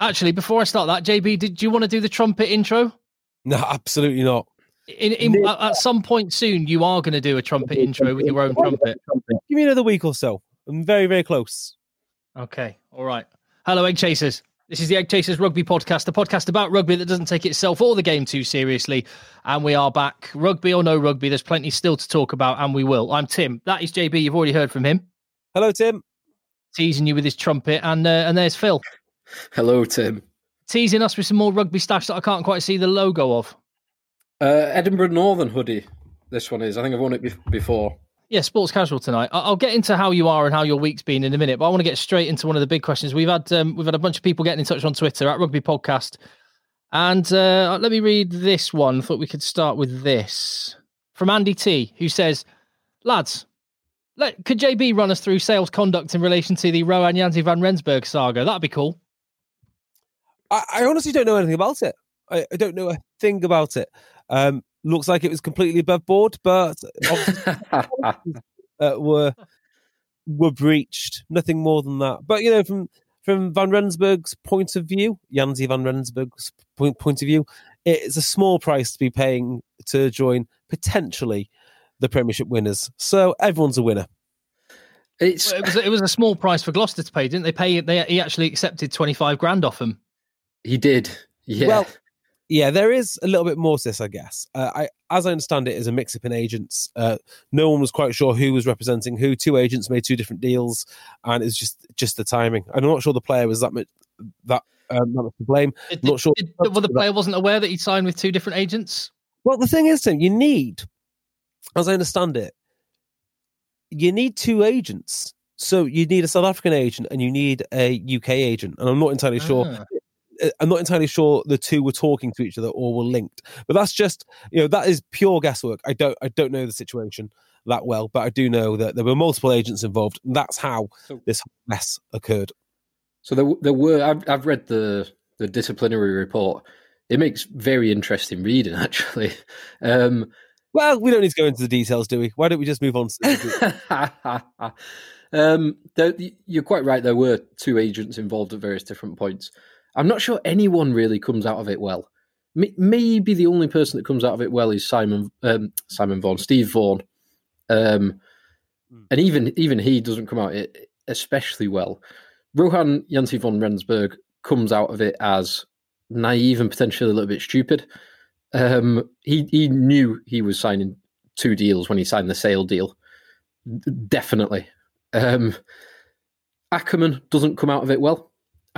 Actually, before I start that, JB, did you want to do the trumpet intro? No, absolutely not. In, in at, at some point soon, you are going to do a trumpet intro with your own trumpet. Give me another week or so. I'm very, very close. Okay, all right. Hello, Egg Chasers. This is the Egg Chasers Rugby Podcast, a podcast about rugby that doesn't take itself or the game too seriously. And we are back. Rugby or no rugby, there's plenty still to talk about, and we will. I'm Tim. That is JB. You've already heard from him. Hello, Tim. Teasing you with his trumpet. And, uh, and there's Phil. Hello, Tim. Teasing us with some more rugby stash that I can't quite see the logo of. Uh, Edinburgh Northern hoodie. This one is. I think I've worn it be- before. Yeah, sports casual tonight. I- I'll get into how you are and how your week's been in a minute, but I want to get straight into one of the big questions. We've had um, we've had a bunch of people getting in touch on Twitter at Rugby Podcast, and uh, let me read this one. Thought we could start with this from Andy T, who says, "Lads, let, could JB run us through Sale's conduct in relation to the Rohan Janse van Rensburg saga? That'd be cool." I, I honestly don't know anything about it. I, I don't know a thing about it. Um, looks like it was completely above board, but uh, were were breached. Nothing more than that. But you know, from from Van Rensburg's point of view, Janse Van Rensburg's point point of view, it's a small price to be paying to join potentially the Premiership winners. So everyone's a winner. It's Well, it was it was a small price for Gloucester to pay, didn't they? Pay they he actually accepted twenty five grand off him. He did. Yeah. Well, yeah, there is a little bit more to this, I guess. Uh, I, as I understand it, is a mix-up in agents. Uh, no one was quite sure who was representing who. Two agents made two different deals, and it's just just the timing. I'm not sure the player was that much that um, that much to blame. Did, not sure. did- well, the player wasn't aware that he'd signed with two different agents. Well, the thing is, Tim, you need, as I understand it, you need two agents. So you need a South African agent and you need a UK agent, and I'm not entirely sure. Ah. uh, I'm not entirely sure the two were talking to each other or were linked. But that's just you know that is pure guesswork. I don't I don't know the situation that well, but I do know that there were multiple agents involved. And that's how So- this mess occurred. so there, there were. I've, I've read the the disciplinary report. It makes very interesting reading, actually. Um, Well, we don't need to go into the details, do we? Why don't we just move on? Um, there, you're quite right. There were two agents involved at various different points. I'm not sure anyone really comes out of it well. M- Maybe the only person that comes out of it well is Simon um, Simon Vaughan, Steve Vaughan, um, Hmm. and even even he doesn't come out it especially well. Rohan Janse van Rensburg comes out of it as naive and potentially a little bit stupid. Um, he he knew he was signing two deals when he signed the Sale deal. D- Definitely. Um, Ackermann doesn't come out of it well.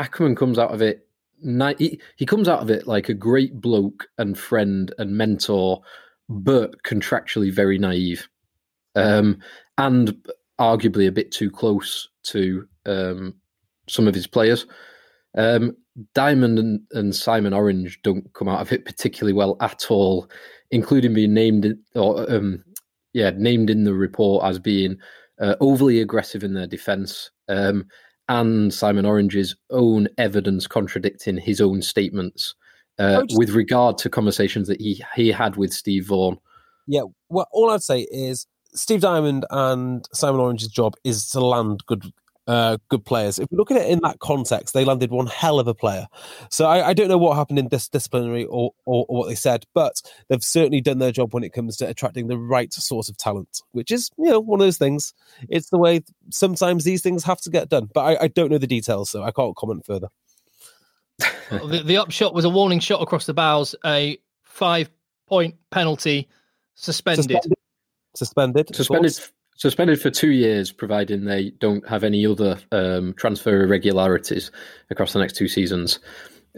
Ackermann comes out of it. He, he comes out of it like a great bloke and friend and mentor, but contractually very naive, um, and arguably a bit too close to um, some of his players. Um, Diamond and, and Simon Orange don't come out of it particularly well at all, including being named or um, yeah named in the report as being uh, overly aggressive in their defence, um, and Simon Orange's own evidence contradicting his own statements uh, Oh, just- with regard to conversations that he he had with Steve Vaughan. yeah, well, all I'd say is Steve Diamond and Simon Orange's job is to land good. Uh, good players. If we look at it in that context, they landed one hell of a player. So I, I don't know what happened in this disciplinary or, or, or what they said, but they've certainly done their job when it comes to attracting the right sort of talent, which is you know one of those things. It's the way sometimes these things have to get done. But I, I don't know the details, so I can't comment further. Well, the, the upshot was a warning shot across the bows, a five point penalty, suspended. Suspended. Suspended. Suspended course. Suspended for two years, providing they don't have any other um, transfer irregularities across the next two seasons.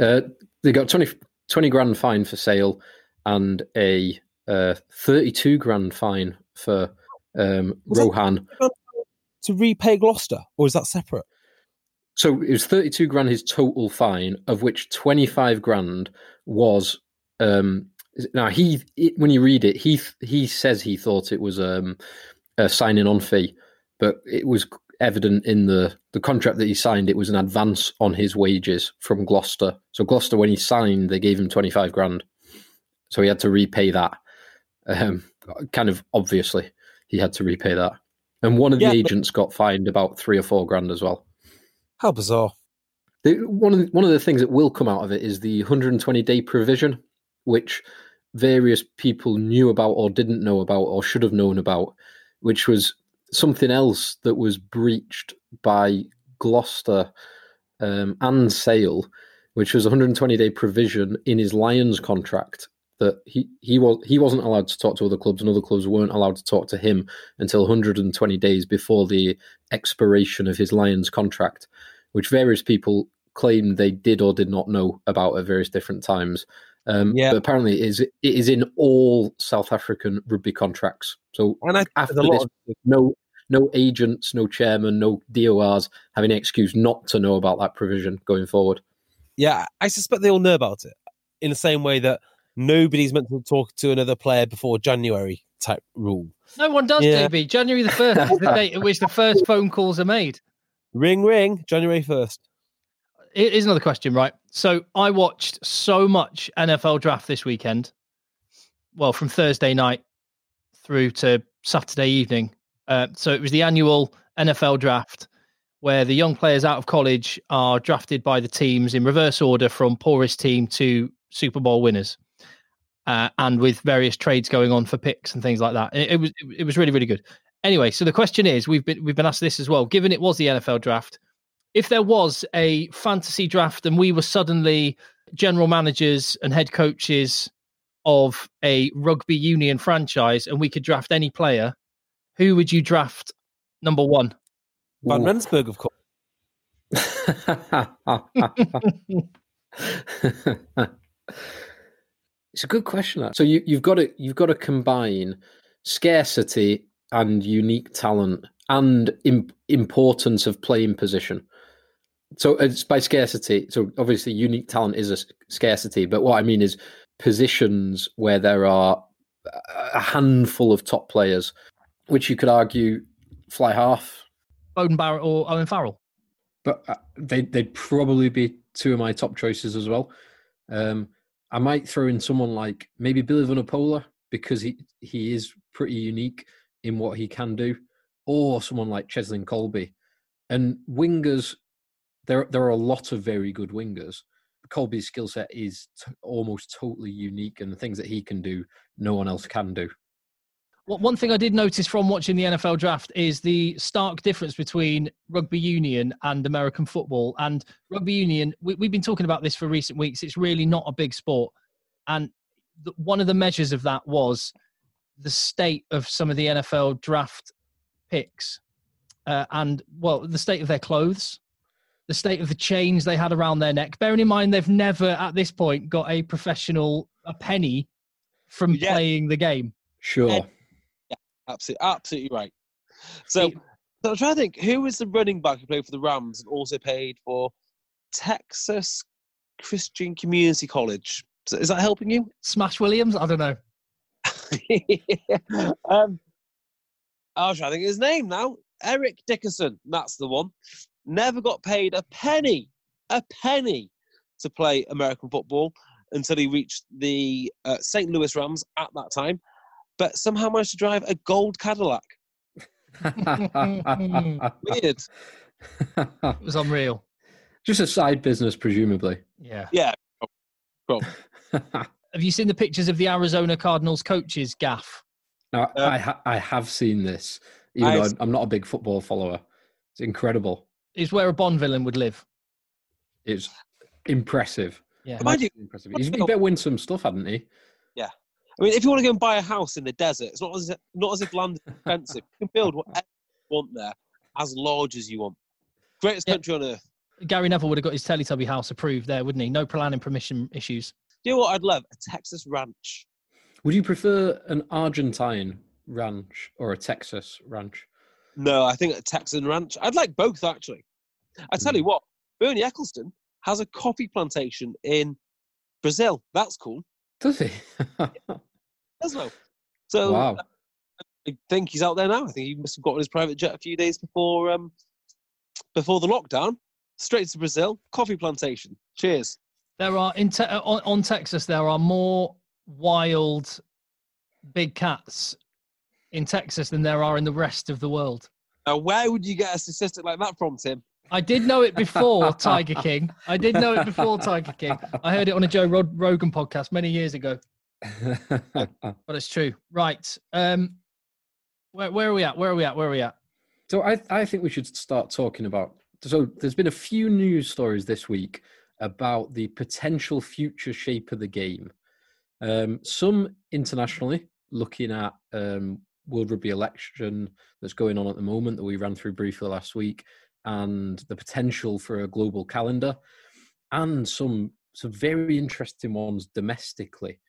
Uh, they got 20, 20 grand fine for Sale and a uh, 32 grand fine for um, Rohan. To repay Gloucester, or is that separate? So it was 32 grand his total fine, of which 25 grand was. Um, now he, it, when you read it, he he says he thought it was um, a signing on fee, but it was evident in the the contract that he signed. It was an advance on his wages from Gloucester. So Gloucester, when he signed, they gave him 25 grand, so he had to repay that. Um, kind of obviously, he had to repay that, and one of Yeah, the but- agents got fined about three or four grand as well. How bizarre. The, one of the, one of the things that will come out of it is the 120 day provision, which various people knew about or didn't know about or should have known about, which was something else that was breached by Gloucester um, and Sale, which was a 120 day provision in his Lions contract that he he was he wasn't allowed to talk to other clubs and other clubs weren't allowed to talk to him until 120 days before the expiration of his Lions contract which various people claimed they did or did not know about at various different times. Um, Yeah. But apparently, it is it is in all South African rugby contracts. So And I after there's a lot this, of no no agents, no chairman, no DORs have any excuse not to know about that provision going forward. Yeah, I suspect they all know about it in the same way that nobody's meant to talk to another player before January type rule. No one does, Yeah. JB. January the 1st is the date at which the first phone calls are made. Ring, ring, January 1st. Here- Here's another question, right? So I watched so much NFL draft this weekend. Well, from Thursday night through to Saturday evening. Uh, so it was the annual NFL draft where the young players out of college are drafted by the teams in reverse order from poorest team to Super Bowl winners. Uh, and with various trades going on for picks and things like that. It, it was it was really really good. Anyway, so the question is, we've been we've been asked this as well. Given it was the NFL draft, if there was a fantasy draft and we were suddenly general managers and head coaches of a rugby union franchise and we could draft any player, who would you draft number one? Van Ooh. Rensburg, of course. it's a good question. That. So you, you've got to you've got to combine scarcity and unique talent and Im- importance of playing position. So it's by scarcity. So obviously, unique talent is a scarcity, but what I mean is positions where there are a handful of top players, which you could argue fly half Beauden Barrett or Owen Farrell? but uh, they they'd probably be two of my top choices as well. Um, I might throw in someone like maybe Billy Vunipola because he he is pretty unique in what he can do, or someone like Cheslin Kolbe. And wingers, there there are a lot of very good wingers. Kolbe's skill set is t- almost totally unique, and the things that he can do, no one else can do. Well, one thing I did notice from watching the NFL draft is the stark difference between rugby union and American football. And rugby union, we, we've been talking about this for recent weeks. It's really not a big sport. And one of the measures of that was the state of some of the NFL draft picks uh, and, well, the state of their clothes, the state of the chains they had around their neck. Bearing in mind, they've never at this point got a professional, a penny from Yeah. playing the game. Sure. yeah, Absolutely, absolutely right. So, so I'm trying to think who was the running back who played for the Rams and also paid for Texas Christian Community College. So is that helping you? Smash Williams? I don't know. um, I was trying to think of his name now. Eric Dickerson. That's the one. Never got paid a penny, a penny to play American football until he reached the uh, St. Louis Rams at that time, but somehow managed to drive a gold Cadillac. Weird. It was unreal. Just a side business, presumably. Yeah. Yeah. Cool. Have you seen the pictures of the Arizona Cardinals coaches gaff? Now, Uh, I ha- I have seen this, even I've- I'm- I'm not a big football follower. It's incredible. It's where a Bond villain would live. It's impressive. Yeah. Mind you- impressive. He's he better win some stuff, hadn't he? Yeah. I mean, if you want to go and buy a house in the desert, it's not as if, not as if land is expensive. You can build whatever you want there, as large as you want. Greatest Yeah. country on earth. Gary Neville would have got his Teletubby house approved there, wouldn't he? No planning permission issues. Do you know what I'd love? A Texas ranch. Would you prefer an Argentine ranch or a Texas ranch? No, I think a Texan ranch. I'd like both actually. I tell you what, Bernie Ecclestone has a coffee plantation in Brazil. That's cool. Does he? Doesn't. So wow. I think he's out there now. I think he must have got on his private jet a few days before um before the lockdown. Straight to Brazil, coffee plantation. Cheers. There are in te- on, on Texas. There are more wild big cats in Texas than there are in the rest of the world. Now, where would you get a statistic like that from, Tim? I did know it before Tiger King. I did know it before Tiger King. I heard it on a Joe Rod- Rogan podcast many years ago, but it's true. Right. Um, where, where are we at? Where are we at? Where are we at? so I, I think we should start talking about. So there's been a few news stories this week about the potential future shape of the game. Um, some internationally, looking at um, World Rugby election that's going on at the moment that we ran through briefly last week, and the potential for a global calendar, and some some very interesting ones domestically.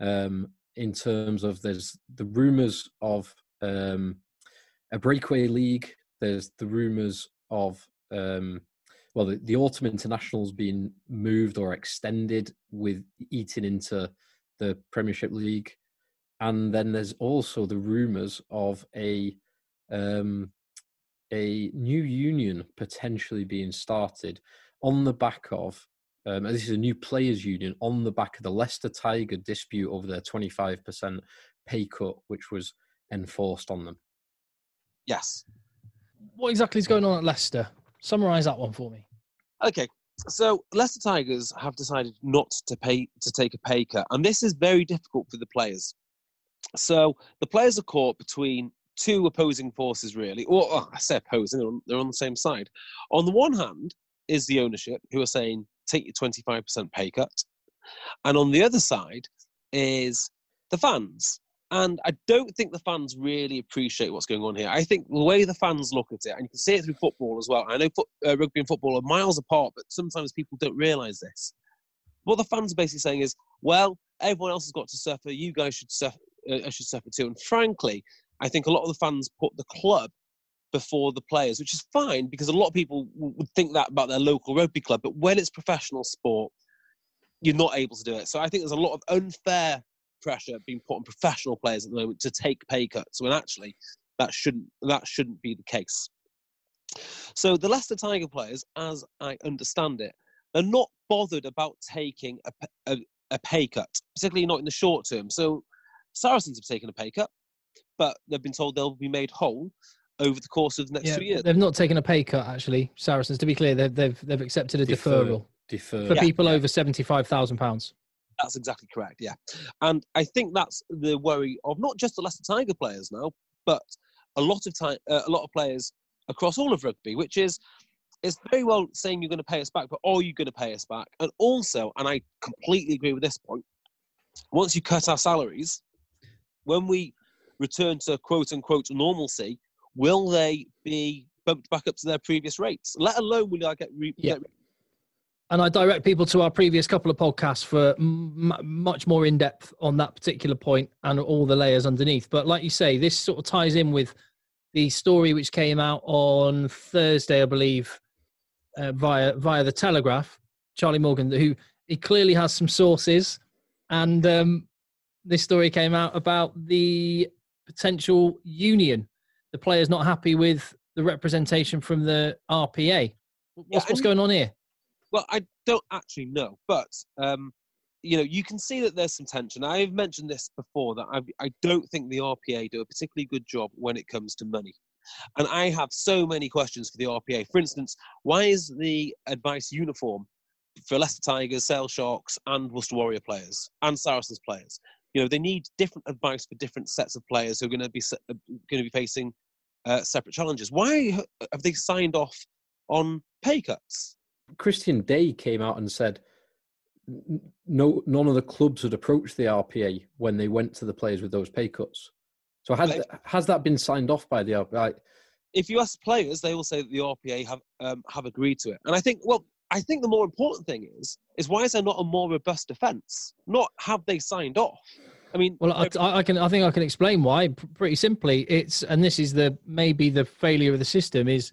Um, in terms of there's the rumours of um, a breakaway league. There's the rumours of um, well, the, the autumn internationals being moved or extended with eating into the Premiership League, and then there's also the rumours of a um, a new union potentially being started on the back of. Um, and this is a new players' union on the back of the Leicester Tiger dispute over their 25% pay cut, which was enforced on them. Yes. What exactly is going on at Leicester? Summarize that one for me. Okay. So Leicester Tigers have decided not to pay to take a pay cut, and this is very difficult for the players. So the players are caught between two opposing forces, really. Or oh, I say opposing; they're on, they're on the same side. On the one hand, is the ownership who are saying take your twenty five percent pay cut, and on the other side is the fans. And I don't think the fans really appreciate what's going on here. I think the way the fans look at it, and you can see it through football as well. I know uh, rugby and football are miles apart, but sometimes people don't realise this. What the fans are basically saying is, well, everyone else has got to suffer. You guys should suffer, uh, I should suffer too. And frankly, I think a lot of the fans put the club before the players, which is fine because a lot of people would think that about their local rugby club. But when it's professional sport, you're not able to do it. So I think there's a lot of unfair pressure being put on professional players at the moment to take pay cuts when actually that shouldn't that shouldn't be the case. So the Leicester Tiger players, as I understand it, are not bothered about taking a, a, a pay cut, particularly not in the short term. So Saracens have taken a pay cut, but they've been told they'll be made whole over the course of the next Yeah, two years. they've not taken a pay cut actually. Saracens, to be clear, they've they've they've accepted a Defer- deferral Defer. for Yeah, people yeah. over seventy five thousand pounds. That's exactly correct. Yeah, and I think that's the worry of not just the Leicester Tiger players now, but a lot of time, uh, a lot of players across all of rugby, which is it's very well saying you're going to pay us back, but are you going to pay us back? And also, and I completely agree with this point, once you cut our salaries, when we return to quote unquote normalcy, will they be bumped back up to their previous rates? Let alone will I get, re- Yeah. get And I direct people to our previous couple of podcasts for m- much more in depth on that particular point and all the layers underneath. But like you say, this sort of ties in with the story which came out on Thursday, I believe, uh, via via the Telegraph. Charlie Morgan, who he clearly has some sources, and um, this story came out about the potential union. The players not happy with the representation from the RPA. What's, Yeah, what's going on here? Well, I don't actually know, but um, you know, you can see that there's some tension. I've mentioned this before that I, I don't think the RPA do a particularly good job when it comes to money, and I have so many questions for the RPA. For instance, why is the advice uniform for Leicester Tigers, Sale Sharks, and Worcester Warrior players and Saracens players? You know, they need different advice for different sets of players who are going to be uh, going to be facing uh, separate challenges. Why have they signed off on pay cuts? Christian Day came out and said no none of the clubs had approached the RPA when they went to the players with those pay cuts. So has has that been signed off by the RPA? if you ask players, they will say that the RPA have um, have agreed to it. And I think, well, I think the more important thing is is why is there not a more robust defence? Not have they signed off? I mean, Well, I, I can. I think I can explain why. Pretty simply, it's and this is the maybe the failure of the system is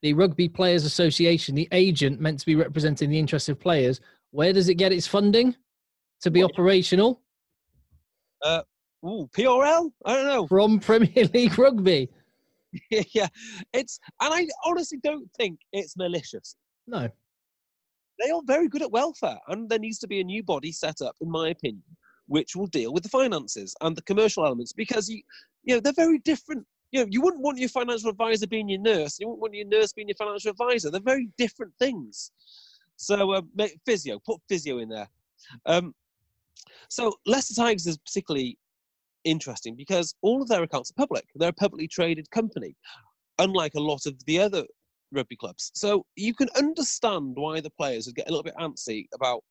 the Rugby Players Association, the agent meant to be representing the interests of players. Where does it get its funding to be Well- operational uh, ooh, PRL. I don't know. from Premier League Rugby? yeah, it's and I honestly don't think it's malicious. No, They are very good at welfare, and there needs to be a new body set up, in my opinion, which will deal with the finances and the commercial elements because you, you know, they're very different. You know, you wouldn't want your financial advisor being your nurse. You wouldn't want your nurse being your financial advisor. They're very different things. So, uh, physio, put physio in there. Um, so, Leicester Tigers is particularly interesting because all of their accounts are public. They're a publicly traded company, unlike a lot of the other rugby clubs. So you can understand why the players would get a little bit antsy about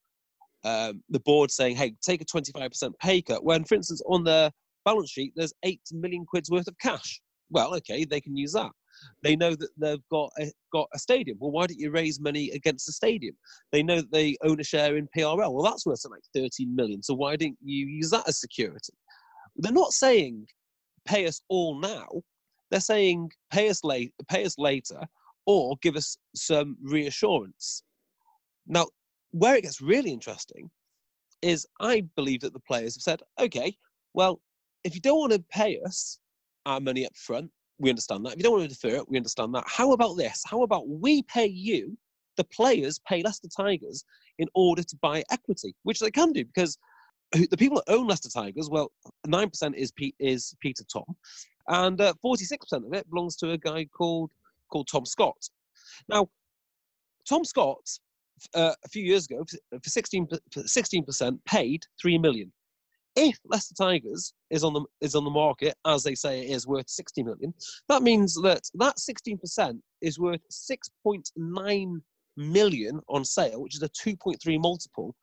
um, the board saying, "Hey, take a 25% pay cut." When, for instance, on their balance sheet, there's eight million quid's worth of cash. Well, okay, they can use that. They know that they've got a, got a stadium. Well, why don't you raise money against the stadium? They know that they own a share in PRL. Well, that's worth something like 13 million. So why didn't you use that as security? They're not saying pay us all now. They're saying pay us late, pay us later, or give us some reassurance. Now, where it gets really interesting is I believe that the players have said, okay, well, if you don't want to pay us our money up front, we understand that. If you don't want to defer it, we understand that. How about this? How about we pay you, the players pay Leicester Tigers in order to buy equity, which they can do because the people that own Leicester Tigers, well, 9% is, P, is Peter Tom, and uh, 46% of it belongs to a guy called called Tom Scott. Now, Tom Scott, uh, a few years ago, for 16 percent paid three million. If Leicester Tigers is on the is on the market as they say it is worth 60 million, that means that that 16 percent is worth 6.9 million on sale, which is a 2.3 multiple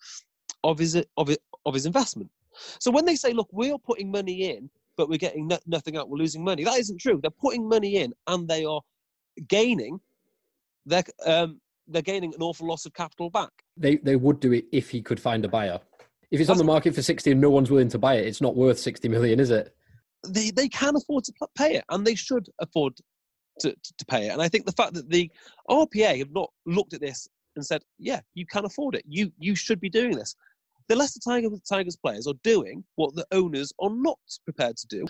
of his of of his investment. So when they say, "Look, we're putting money in, but we're getting no- nothing out, we're losing money," that isn't true. They're putting money in and they are gaining. They're um, they're gaining an awful loss of capital back. They they would do it if he could find a buyer. If it's on the market for sixty and no one's willing to buy it, it's not worth sixty million, is it? They they can afford to pay it, and they should afford to, to, to pay it. And I think the fact that the RPA have not looked at this and said, "Yeah, you can afford it. You you should be doing this." The Leicester Tigers, Tigers players are doing what the owners are not prepared to do.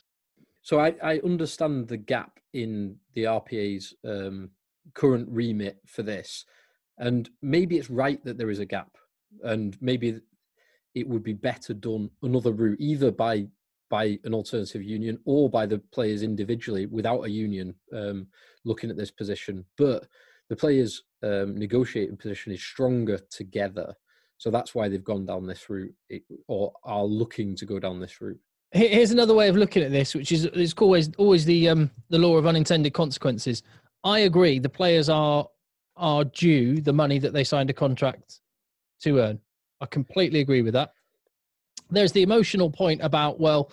So I, I understand the gap in the RPA's um, current remit for this, and maybe it's right that there is a gap, and maybe it would be better done another route, either by by an alternative union or by the players individually without a union um, looking at this position. But the players' um, negotiating position is stronger together, so that's why they've gone down this route, it, or are looking to go down this route. Here- Here's another way of looking at this, which is it's always always the um the law of unintended consequences. I agree. The players are are due the money that they signed a contract to earn. I completely agree with that. There's the emotional point about well,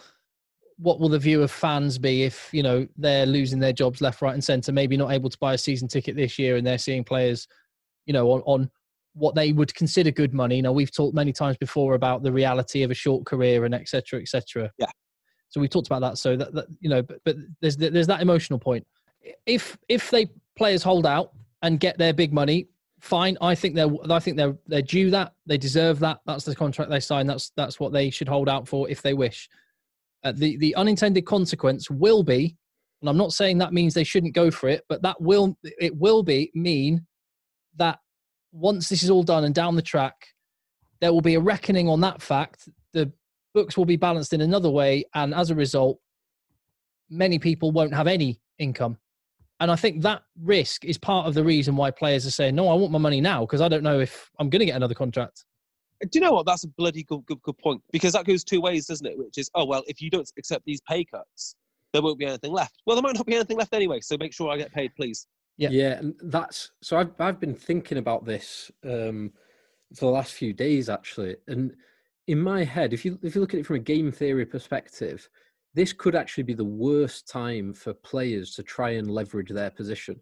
what will the view of fans be if you know they're losing their jobs left, right, and centre? Maybe not able to buy a season ticket this year, and they're seeing players, you know, on, on what they would consider good money. Now we've talked many times before about the reality of a short career and etc. Cetera, etc. Cetera. Yeah. So we talked about that. So that, that you know, but, but there's there's that emotional point. If if they players hold out and get their big money, fine. I think they're I think they're they're due that. They deserve that. That's the contract they signed. That's that's what they should hold out for if they wish. Uh, the the unintended consequence will be, and I'm not saying that means they shouldn't go for it, but that will it will be mean that once this is all done and down the track, there will be a reckoning on that fact. The books will be balanced in another way, and as a result, many people won't have any income. And I think that risk is part of the reason why players are saying, "No, I want my money now because I don't know if I'm going to get another contract." Do you know what? That's a bloody good, good, good point because that goes two ways, doesn't it? Which is, oh well, if you don't accept these pay cuts, there won't be anything left. Well, there might not be anything left anyway. So make sure I get paid, please. Yeah. yeah, and that's so. I've I've been thinking about this um, for the last few days actually, and in my head, if you if you look at it from a game theory perspective, this could actually be the worst time for players to try and leverage their position.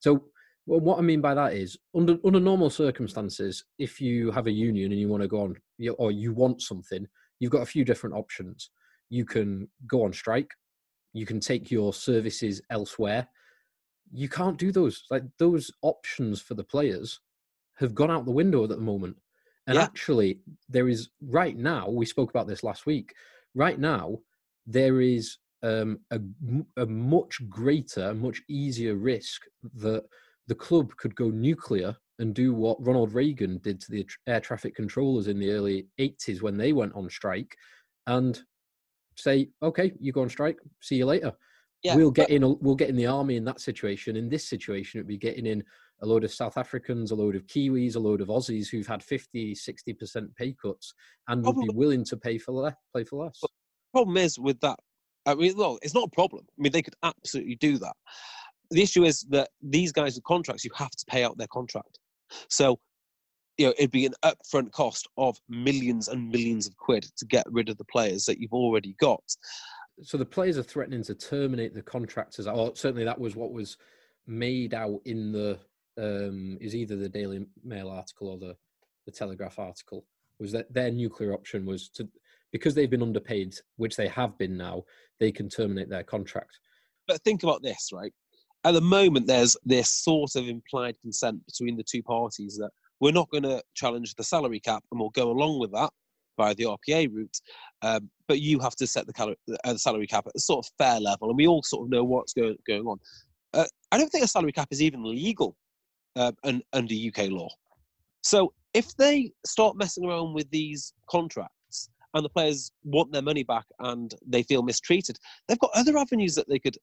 So, well, what I mean by that is, under under normal circumstances, if you have a union and you want to go on, or you want something, you've got a few different options. You can go on strike. You can take your services elsewhere. You can't do those. Like those options for the players have gone out the window at the moment. And yeah. actually, there is right now. We spoke about this last week. Right now, there is um, a, a much greater, much easier risk that the club could go nuclear and do what Ronald Reagan did to the air traffic controllers in the early 80s when they went on strike and say, okay, you go on strike, see you later. Yeah, we'll get but- in. We'll get in the army in that situation. In this situation, it'd be getting in a load of South Africans, a load of Kiwis, a load of Aussies who've had 50, 60% pay cuts and would be willing to pay for less. Play for less problem is with that. I mean, look, it's not a problem. I mean, they could absolutely do that. The issue is that these guys with contracts, you have to pay out their contract. So, you know, it'd be an upfront cost of millions and millions of quid to get rid of the players that you've already got. So the players are threatening to terminate the contractors, or certainly that was what was made out in the um, is either the Daily Mail article or the the Telegraph article was that their nuclear option was to because they've been underpaid, which they have been now, they can terminate their contract. But think about this, right? At the moment, there's this sort of implied consent between the two parties that we're not going to challenge the salary cap and we'll go along with that by the RPA route. Um, but you have to set the, cal- uh, the, salary cap at a sort of fair level, and we all sort of know what's going, going on. Uh, I don't think a salary cap is even legal and, under UK law. So if they start messing around with these contracts, and the players want their money back and they feel mistreated, they've got other avenues that they could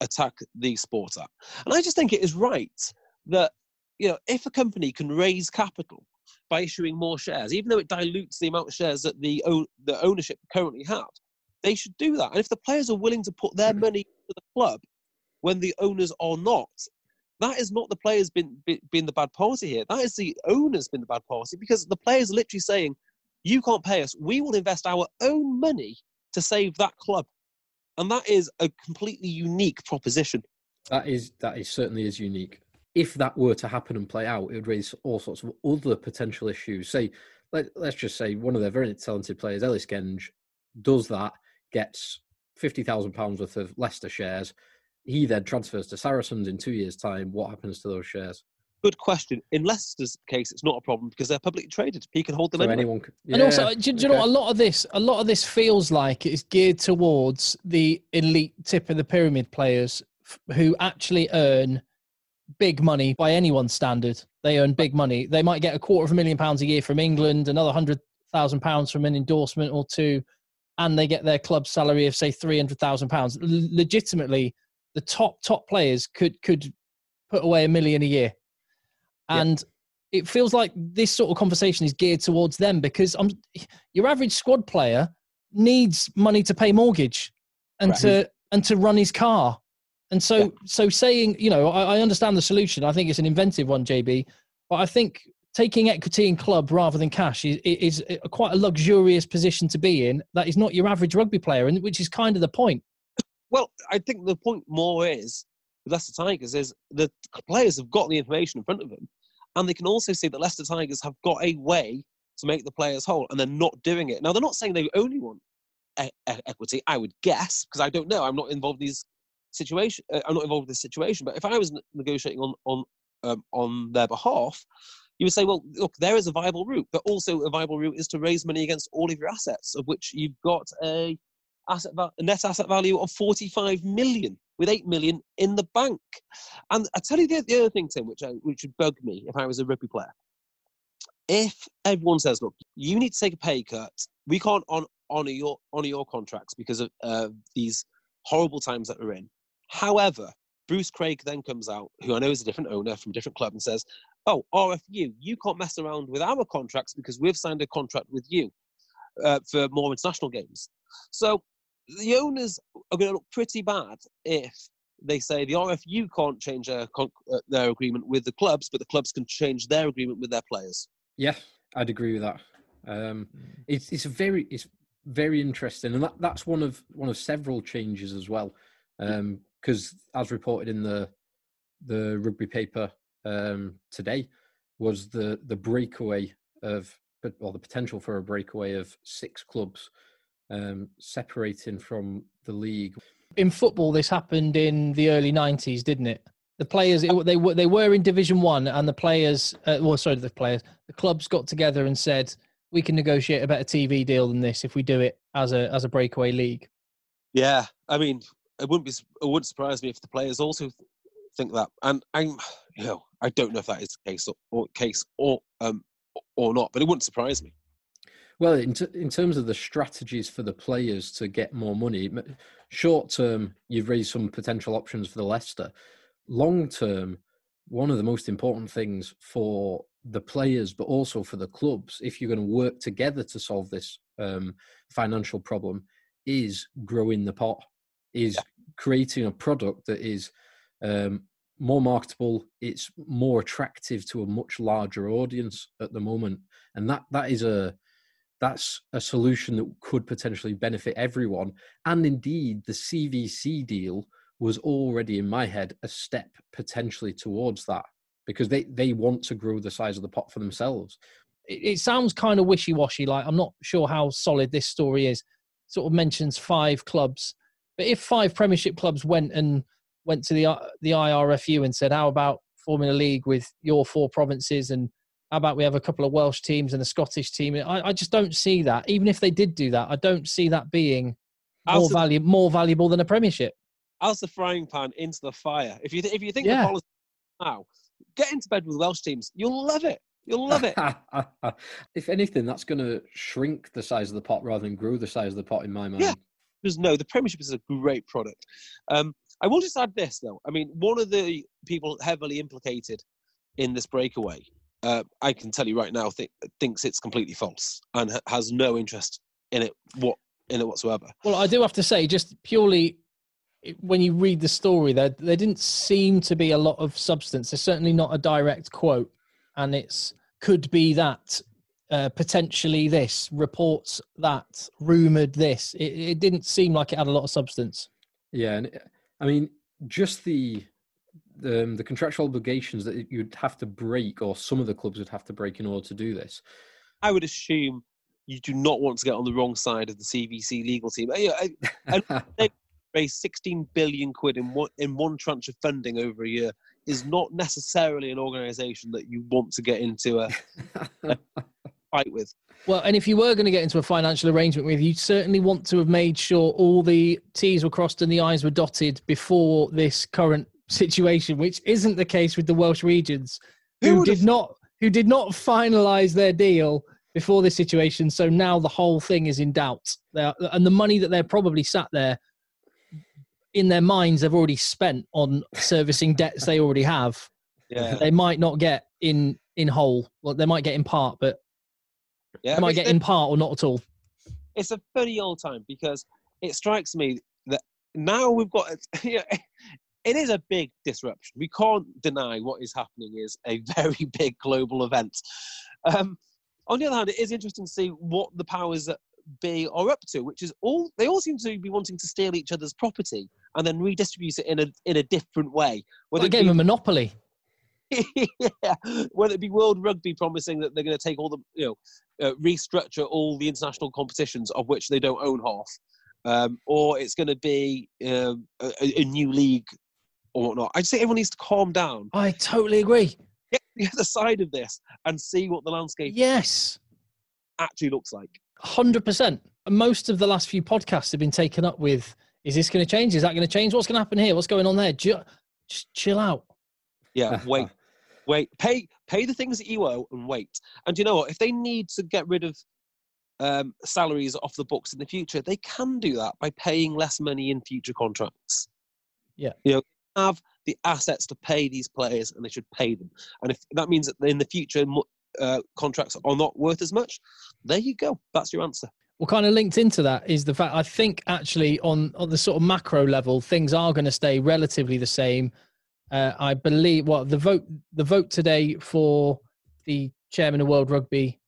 attack the sport at. And I just think it is right that, you know, if a company can raise capital by issuing more shares, even though it dilutes the amount of shares that the, the ownership currently have, they should do that. And if the players are willing to put their hmm. money to the club when the owners are not, that is not the players been been the bad party here. That is the owners been the bad party because the players are literally saying, you can't pay us. We will invest our own money to save that club. And that is a completely unique proposition. That is that is certainly is unique. If that were to happen and play out, it would raise all sorts of other potential issues. Say, let, us just say one of their very talented players, Ellis Genge, does that, gets fifty thousand pounds worth of Leicester shares. He then transfers to Saracens in two years' time. What happens to those shares? Good question. In Leicester's case, it's not a problem because they're publicly traded. He can hold them so anyone. Can, yeah, and also, do, do you know a lot of this? A lot of this feels like it's geared towards the elite tip of the pyramid players who actually earn big money by anyone's standard. They earn big money. They might get a quarter of a million pounds a year from England, another hundred thousand pounds from an endorsement or two, and they get their club salary of say three hundred thousand pounds. Legitimately, the top top players could could put away a million a year and it feels like this sort of conversation is geared towards them because I'm, your average squad player needs money to pay mortgage and right. to and to run his car. And so, yeah. so saying, you know, I, I, understand the solution. I think it's an inventive one, JB. But I think taking equity in club rather than cash is, is a, quite a luxurious position to be in. That is not your average rugby player, and which is kind of the point. Well, I think the point more is with Leicester Tigers is the players have got the information in front of them and they can also see that Leicester Tigers have got a way to make the players whole, and they're not doing it. Now, they're not saying they only want equity, I would guess, because I don't know. I'm not involved in these situation. Uh, I'm not involved in this situation. But if I was negotiating on on um, on their behalf, you would say, well, look, there is a viable route, but also a viable route is to raise money against all of your assets, of which you've got a asset va- a net asset value of 45 million with 8 million in the bank. And I tell you the, the other thing, Tim, which, I, which would bug me if I was a rugby player. If everyone says, look, you need to take a pay cut, we can't on, honor, your, honor your contracts because of uh, these horrible times that we're in. However, Bruce Craig then comes out, who I know is a different owner from a different club, and says, Oh, RFU, you can't mess around with our contracts because we've signed a contract with you uh, for more international games. So the owners are going to look pretty bad if they say the RFU can't change their, uh, their agreement with the clubs, but the clubs can change their agreement with their players. Yeah, I'd agree with that. Um, it's it's very it's very interesting, and that, that's one of one of several changes as well. Because as reported in the the rugby paper um, today, was the the breakaway of or the potential for a breakaway of six clubs um, separating from the league. In football, this happened in the early '90s, didn't it? The players it, they were they were in Division One, and the players, uh, well, sorry, the players, the clubs got together and said we can negotiate a better TV deal than this if we do it as a as a breakaway league. Yeah, I mean, it wouldn't be it wouldn't surprise me if the players also think that, and I'm you know I don't know if that is the case or, or case or um or not, but it wouldn't surprise me. Well, in, t- in terms of the strategies for the players to get more money, short term, you've raised some potential options for the Leicester. Long term, one of the most important things for the players, but also for the clubs, if you're going to work together to solve this um, financial problem, is growing the pot, is yeah. creating a product that is um, more marketable. It's more attractive to a much larger audience at the moment, and that that is a that's a solution that could potentially benefit everyone. And indeed, the CVC deal was already in my head a step potentially towards that because they they want to grow the size of the pot for themselves. It, it sounds kind of wishy washy. Like I'm not sure how solid this story is. Sort of mentions five clubs, but if five Premiership clubs went and went to the uh, the IRFU and said, "How about forming a league with your four provinces and how about we have a couple of Welsh teams and a Scottish team?" I, I just don't see that. Even if they did do that, I don't see that being more valuable more valuable than a Premiership. As the frying pan into the fire. If you th- if you think yeah. the policy now, get into bed with Welsh teams. You'll love it. You'll love it. if anything, that's going to shrink the size of the pot rather than grow the size of the pot in my mind. Yeah. Because no, the Premiership is a great product. Um, I will just add this though. I mean, one of the people heavily implicated in this breakaway, uh, I can tell you right now, th- thinks it's completely false and ha- has no interest in it. What in it whatsoever? Well, I do have to say, just purely when you read the story, there there didn't seem to be a lot of substance. There's certainly not a direct quote, and it's could be that uh, potentially this reports that rumored this. It, it didn't seem like it had a lot of substance. Yeah, and I mean, just the the, um, the contractual obligations that you'd have to break, or some of the clubs would have to break in order to do this. I would assume you do not want to get on the wrong side of the CVC legal team. I, I, they raise 16 billion quid in one in one tranche of funding over a year is not necessarily an organisation that you want to get into a, a fight with. Well, and if you were going to get into a financial arrangement with, you certainly want to have made sure all the T's were crossed and the I's were dotted before this current situation, which isn't the case with the Welsh regions, who, who did not who did not finalise their deal before this situation. So now the whole thing is in doubt. Are, and the money that they're probably sat there in their minds, they've already spent on servicing debts they already have. Yeah. They might not get in in whole. Well, they might get in part, but yeah, they might get in part or not at all. It's a funny old time because it strikes me that now we've got you know, it is a big disruption. We can't deny what is happening is a very big global event. Um, on the other hand, it is interesting to see what the powers that be are up to, which is all they all seem to be wanting to steal each other's property and then redistribute it in a in a different way. Well, a game be, of Monopoly. yeah, whether it be World Rugby promising that they're going to take all the you know uh, restructure all the international competitions of which they don't own half, um, or it's going to be um, a, a, new league or whatnot. I just think everyone needs to calm down. I totally agree. Get the other side of this and see what the landscape yes actually looks like. Hundred percent. Most of the last few podcasts have been taken up with: Is this going to change? Is that going to change? What's going to happen here? What's going on there? Just, just chill out. Yeah, wait, wait. Pay pay the things that you owe and wait. And you know what? If they need to get rid of um, salaries off the books in the future, they can do that by paying less money in future contracts. Yeah, you know, have the assets to pay these players, and they should pay them. And if that means that in the future uh, contracts are not worth as much, there you go. That's your answer. Well, kind of linked into that is the fact I think actually on, on the sort of macro level, things are going to stay relatively the same. Uh, I believe. Well, the vote the vote today for the chairman of World Rugby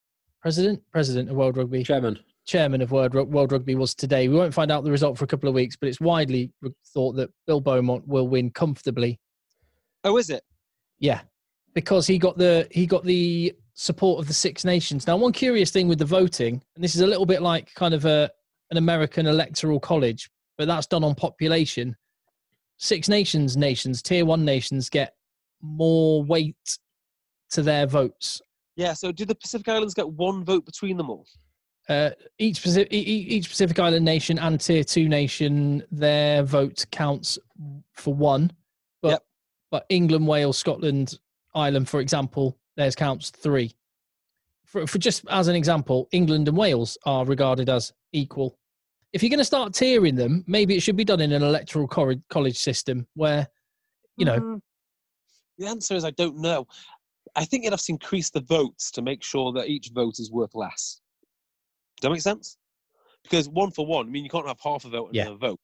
president, president of World Rugby, Chairman. chairman of World, World Rugby was today. We won't find out the result for a couple of weeks, but it's widely thought that Bill Beaumont will win comfortably. Oh, is it? Yeah, because he got the he got the support of the Six Nations. Now, one curious thing with the voting, and this is a little bit like kind of a an American electoral college, but that's done on population. Six Nations nations, tier one nations, get more weight to their votes. Yeah. So, do the Pacific Islands get one vote between them all? Uh, each Pacific, each Pacific Island nation and tier two nation, their vote counts for one. But Yep. but England, Wales, Scotland, Ireland, for example, theirs counts three. For, for just as an example, England and Wales are regarded as equal. If you're going to start tiering them, maybe it should be done in an electoral college system where, you know, Mm. The answer is I don't know. I think you'd have to increase the votes to make sure that each vote is worth less. Does that make sense? Because one for one, I mean, you can't have half a vote and Yeah. a vote.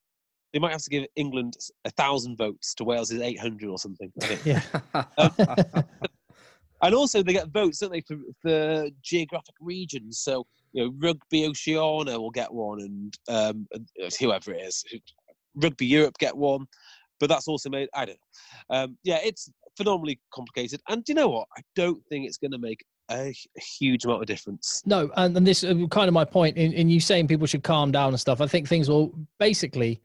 They might have to give England a thousand votes to Wales is eight hundred or something. I think. and also they get votes, don't they, for geographic regions? So you know, Rugby Oceania will get one, and um, and whoever it is, Rugby Europe get one. But that's also made. I don't know. Um, yeah, it's phenomenally complicated. And do you know what? I don't think it's going to make a, a huge amount of difference. No, and, and this is kind of my point in, in you saying people should calm down and stuff. I think things will basically,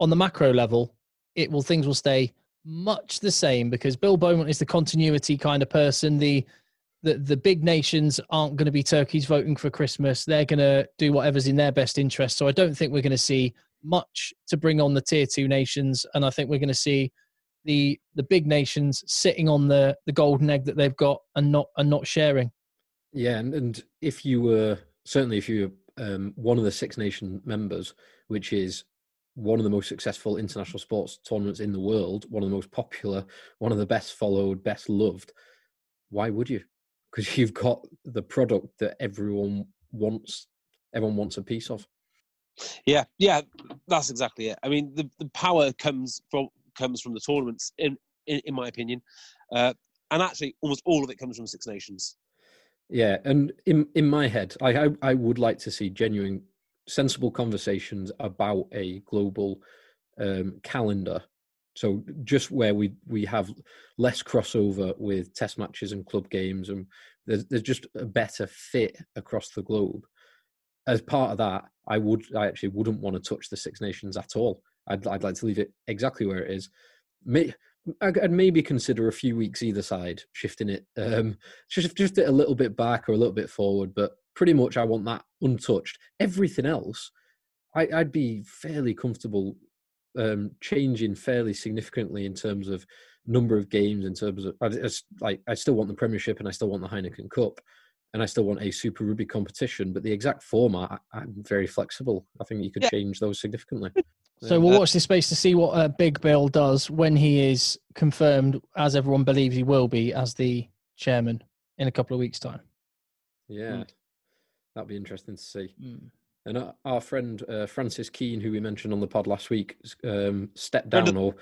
on the macro level, it will things will stay much the same because Bill Beaumont is the continuity kind of person. The the the big nations aren't going to be turkeys voting for Christmas. They're going to do whatever's in their best interest. So I don't think we're going to see much to bring on the tier two nations, and I think we're going to see the the big nations sitting on the the golden egg that they've got and not and not sharing. Yeah, and, and if you were certainly if you were um, one of the Six Nation members, which is one of the most successful international sports tournaments in the world, one of the most popular, one of the best followed, best loved, why would you? Because you've got the product that everyone wants. Everyone wants a piece of. Yeah, yeah, that's exactly it. I mean, the, the power comes from comes from the tournaments, in in, in my opinion, uh, and actually, almost all of it comes from Six Nations. Yeah, and in in my head, I I, I would like to see genuine, sensible conversations about a global um, calendar. So just where we we have less crossover with test matches and club games, and there's there's just a better fit across the globe. As part of that, I would I actually wouldn't want to touch the Six Nations at all. I'd I'd like to leave it exactly where it is. May, I'd maybe consider a few weeks either side, shifting it, um, just just it a little bit back or a little bit forward. But pretty much, I want that untouched. Everything else, I, I'd be fairly comfortable um, changing fairly significantly in terms of number of games. In terms of I, just, like, I still want the Premiership and I still want the Heineken Cup, and I still want a Super Rugby competition. But the exact format, I, I'm very flexible. I think you could Yeah. change those significantly. So we'll watch this space to see what uh, Big Bill does when he is confirmed, as everyone believes he will be, as the chairman in a couple of weeks' time. Yeah, that'd be interesting to see. Mm. And our, our friend uh, Francis Kean, who we mentioned on the pod last week, um, stepped Friend down. of- Or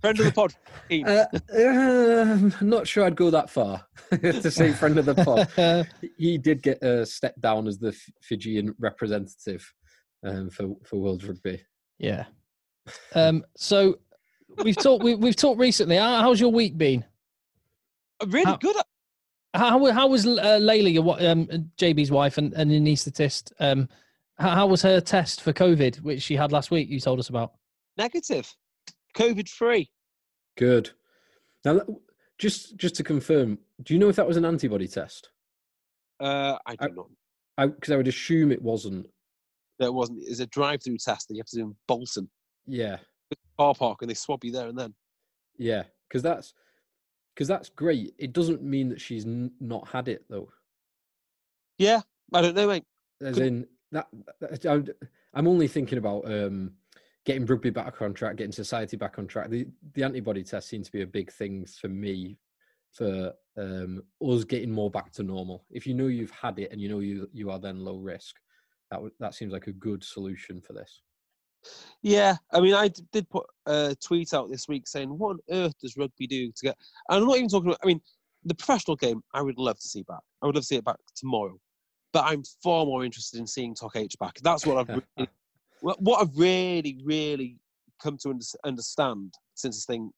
Friend of the pod, uh, um, not sure I'd go that far to say friend of the pod. He did get uh, stepped down as the Fijian representative um, for for World Rugby. yeah. Um, so we've talked. We, we've talked recently. How's your week been? really how- good. At, How how was uh, Layla, your wa- um, JB's wife and, and an anaesthetist? Um, how, how was her test for COVID, which she had last week? You told us about. negative, COVID free. Good. Now, just just to confirm, do you know if that was an antibody test? Uh, I do not. I- not. Because I, would assume it wasn't. There wasn't. It's a drive-through test that you have to do in Bolton Yeah, car park, and they swab you there and then. yeah. Because that's because that's great. It doesn't mean that she's n- not had it though. Yeah, I don't know, mate. As Could- in that, that- I'm- I'm only thinking about um, getting rugby back on track, getting society back on track. The the antibody test seems to be a big thing for me for um, us getting more back to normal. If you know you've had it and you know you you are then low risk, that would that seems like a good solution for this. Yeah, I mean, I did put a tweet out this week saying, "What on earth does rugby do to get?" And I'm not even talking about. I mean, the professional game. I would love to see back. I would love to see it back tomorrow. but I'm far more interested in seeing Toc H back. That's what I've really, what I've really, really come to understand since this thing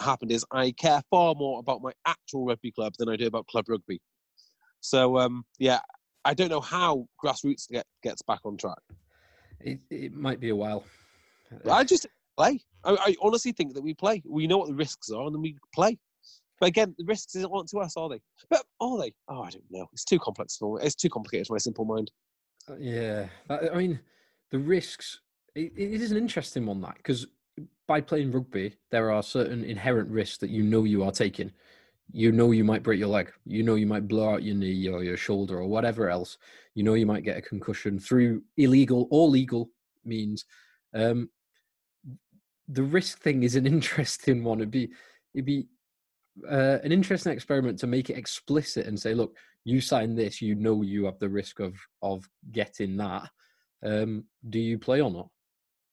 happened is I care far more about my actual rugby club than I do about club rugby. So um, yeah, I don't know how grassroots get, gets back on track. It, it might be a while. I just play. I, I, honestly think that we play. We know what the risks are, and then we play. But again, the risks aren't to us, are they? But are they? Oh, I don't know. It's too complex for me. it's too complicated for my simple mind. Uh, yeah, I mean, the risks. it, it is an interesting one that because by playing rugby, there are certain inherent risks that you know you are taking. You know you might break your leg. You know you might blow out your knee or your shoulder or whatever else. You know you might get a concussion through illegal or legal means. Um, the risk thing is an interesting one. It'd be it'd be uh, an interesting experiment to make it explicit and say, look, you sign this, you know you have the risk of of getting that. Um, do you play or not?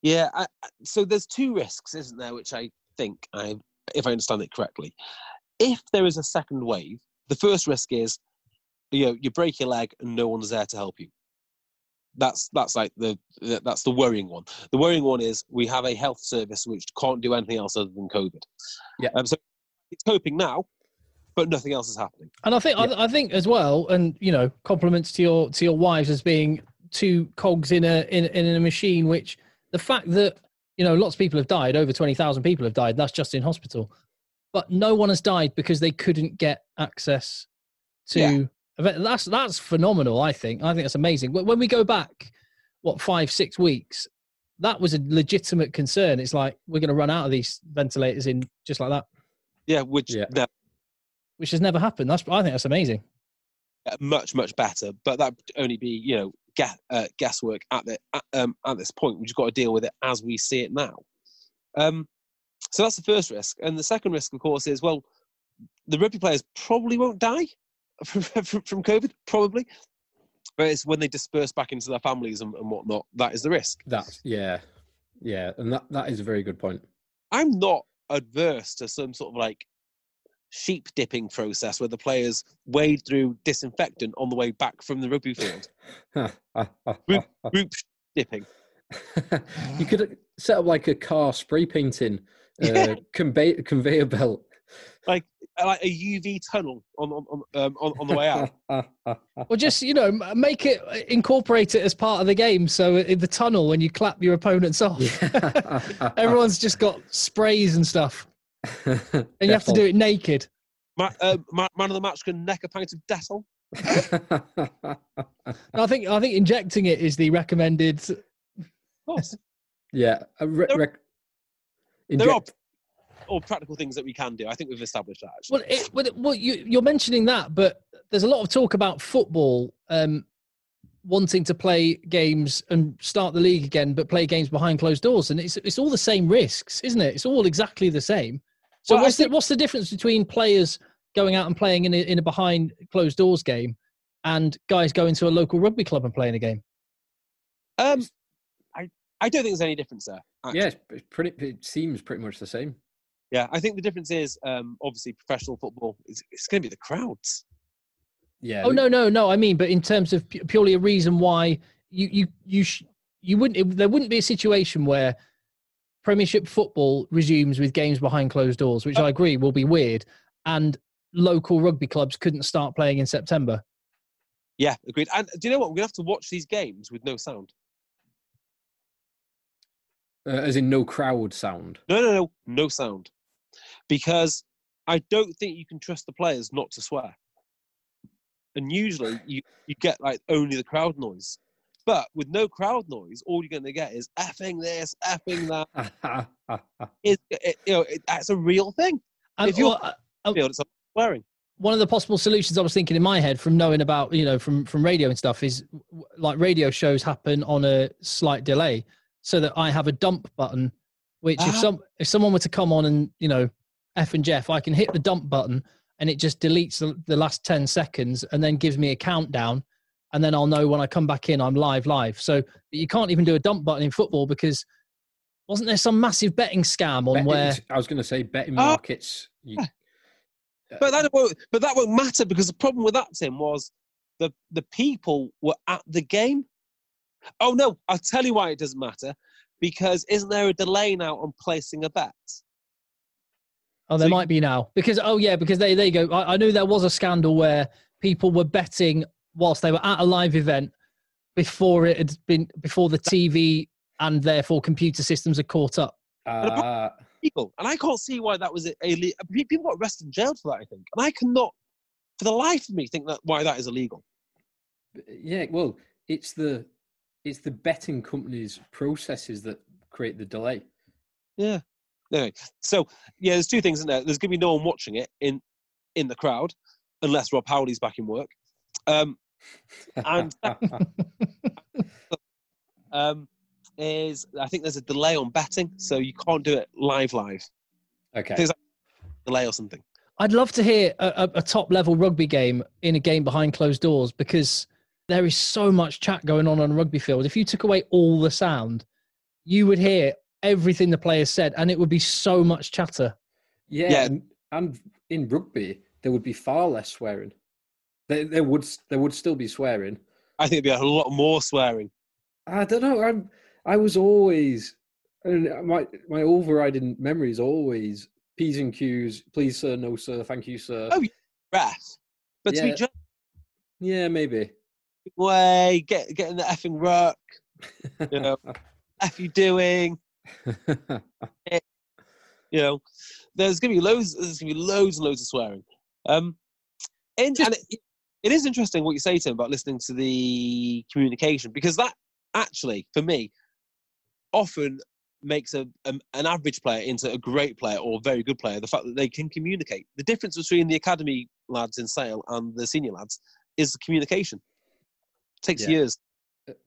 Yeah, I, so there's two risks, isn't there? Which I think I, if I understand it correctly, if there is a second wave, the first risk is, you know, you break your leg and no one's there to help you. That's that's like the that's the worrying one. The worrying one is we have a health service which can't do anything else other than COVID. Yeah. Um, so it's coping now, but nothing else is happening. And I think yeah. I, I, think as well, and you know, compliments to your to your wives as being two cogs in a in, in a machine. Which the fact that you know lots of people have died, over twenty thousand people have died. That's just in hospital, but no one has died because they couldn't get access to. Yeah. That's that's phenomenal. I think. I think that's amazing. When we go back, what five six weeks, that was a legitimate concern. It's like we're going to run out of these ventilators in just like that. Yeah, which yeah. That, which has never happened. That's I think that's amazing. Much much better, but that would only be you know guess, uh, guesswork at the at, um, at this point. We've just got to deal with it as we see it now. Um, so that's the first risk, and the second risk, of course, is well, the rugby players probably won't die from, from, COVID, probably. But it's when they disperse back into their families and, and whatnot that is the risk. That's yeah, yeah, and that that is a very good point. I'm not adverse to some sort of like sheep dipping process where the players wade through disinfectant on the way back from the rugby field. group, group dipping. you could set up like a car spray painting uh, convey, conveyor belt. Like like a UV tunnel on on on, um, on, on the way out. or just you know make it incorporate it as part of the game. So in the tunnel when you clap your opponents off, everyone's just got sprays and stuff, and you have to do it naked. Ma- uh, man of the match can neck a pint of Dettol. I think I think injecting it is the recommended. Of course. Yeah. Re- there, inject- there are all practical things that we can do. I think we've established that. Actually. Well, it, well, well you, you're mentioning that, but there's a lot of talk about football um, wanting to play games and start the league again, but play games behind closed doors, and it's it's all the same risks, isn't it? It's all exactly the same. So well, what's think, the what's the difference between players going out and playing in a, in a behind closed doors game and guys going to a local rugby club and playing a game? Um, I I don't think there's any difference there. Actually. Yeah, it's pretty. It seems pretty much the same. Yeah, I think the difference is um, obviously professional football. It's, it's going to be the crowds. Yeah. Oh no, no, no. I mean, but in terms of purely a reason why you you you sh- you wouldn't it, there wouldn't be a situation where Premiership football resumes with games behind closed doors, which I agree will be weird, and local rugby clubs couldn't start playing in September. Yeah, agreed. And do you know what? We're gonna have to watch these games with no sound. Uh, as in no crowd sound. No, no, no, no sound because I don't think you can trust the players not to swear. And usually you, you get like only the crowd noise. But with no crowd noise, all you're going to get is effing this, effing that. it, it, you know, it, that's a real thing. And, if you're uh, uh, field, it's swearing. One of the possible solutions I was thinking in my head from knowing about, you know, from, from radio and stuff is like radio shows happen on a slight delay so that I have a dump button, which if ah. some if someone were to come on and you know F and Jeff, I can hit the dump button and it just deletes the, the last 10 seconds and then gives me a countdown. And then I'll know when I come back in, I'm live, live. So you can't even do a dump button in football because wasn't there some massive betting scam on betting, where I was going to say betting ah. markets. You, but that won't, but that won't matter because the problem with that Tim was the the people were at the game. Oh no, I'll tell you why it doesn't matter. Because isn't there a delay now on placing a bet? Oh, there So might be now because oh yeah, because they there you go. I, I knew there was a scandal where people were betting whilst they were at a live event before it had been before the TV and therefore computer systems had caught up. Uh, People, and I can't see why that was a, a people got arrested and jailed for that. I think, and I cannot, for the life of me, think that why that is illegal. yeah, well, it's the it's the betting companies' processes that create the delay. Yeah. Anyway, so yeah, there's two things in there. There's going to be no one watching it in in the crowd, unless Rob Howley's back in work. Um, And- um, is I think there's a delay on betting, so you can't do it live, live okay. Things delay or something. I'd love to hear a, a, a top level rugby game in a game behind closed doors because there is so much chat going on on a rugby field. If you took away all the sound, you would hear everything the players said, and it would be so much chatter. Yeah, Yeah. And, and in rugby, there would be far less swearing. There, there would there would still be swearing. I think it'd be a lot more swearing. I don't know. I'm I was always and my my overriding memory is always p's and q's. Please sir, no sir, thank you sir. Oh, Ref, but to be just Yeah, maybe. Way, get get in the effing ruck. You know, F you doing? You know, there's gonna be loads. There's gonna be loads and loads of swearing. Um, and, and it, it is interesting what you say to him about listening to the communication because that actually, for me, often makes a, a an average player into a great player or a very good player. The fact that they can communicate. The difference between the academy lads in Sale and the senior lads is the communication. Takes Yeah. years.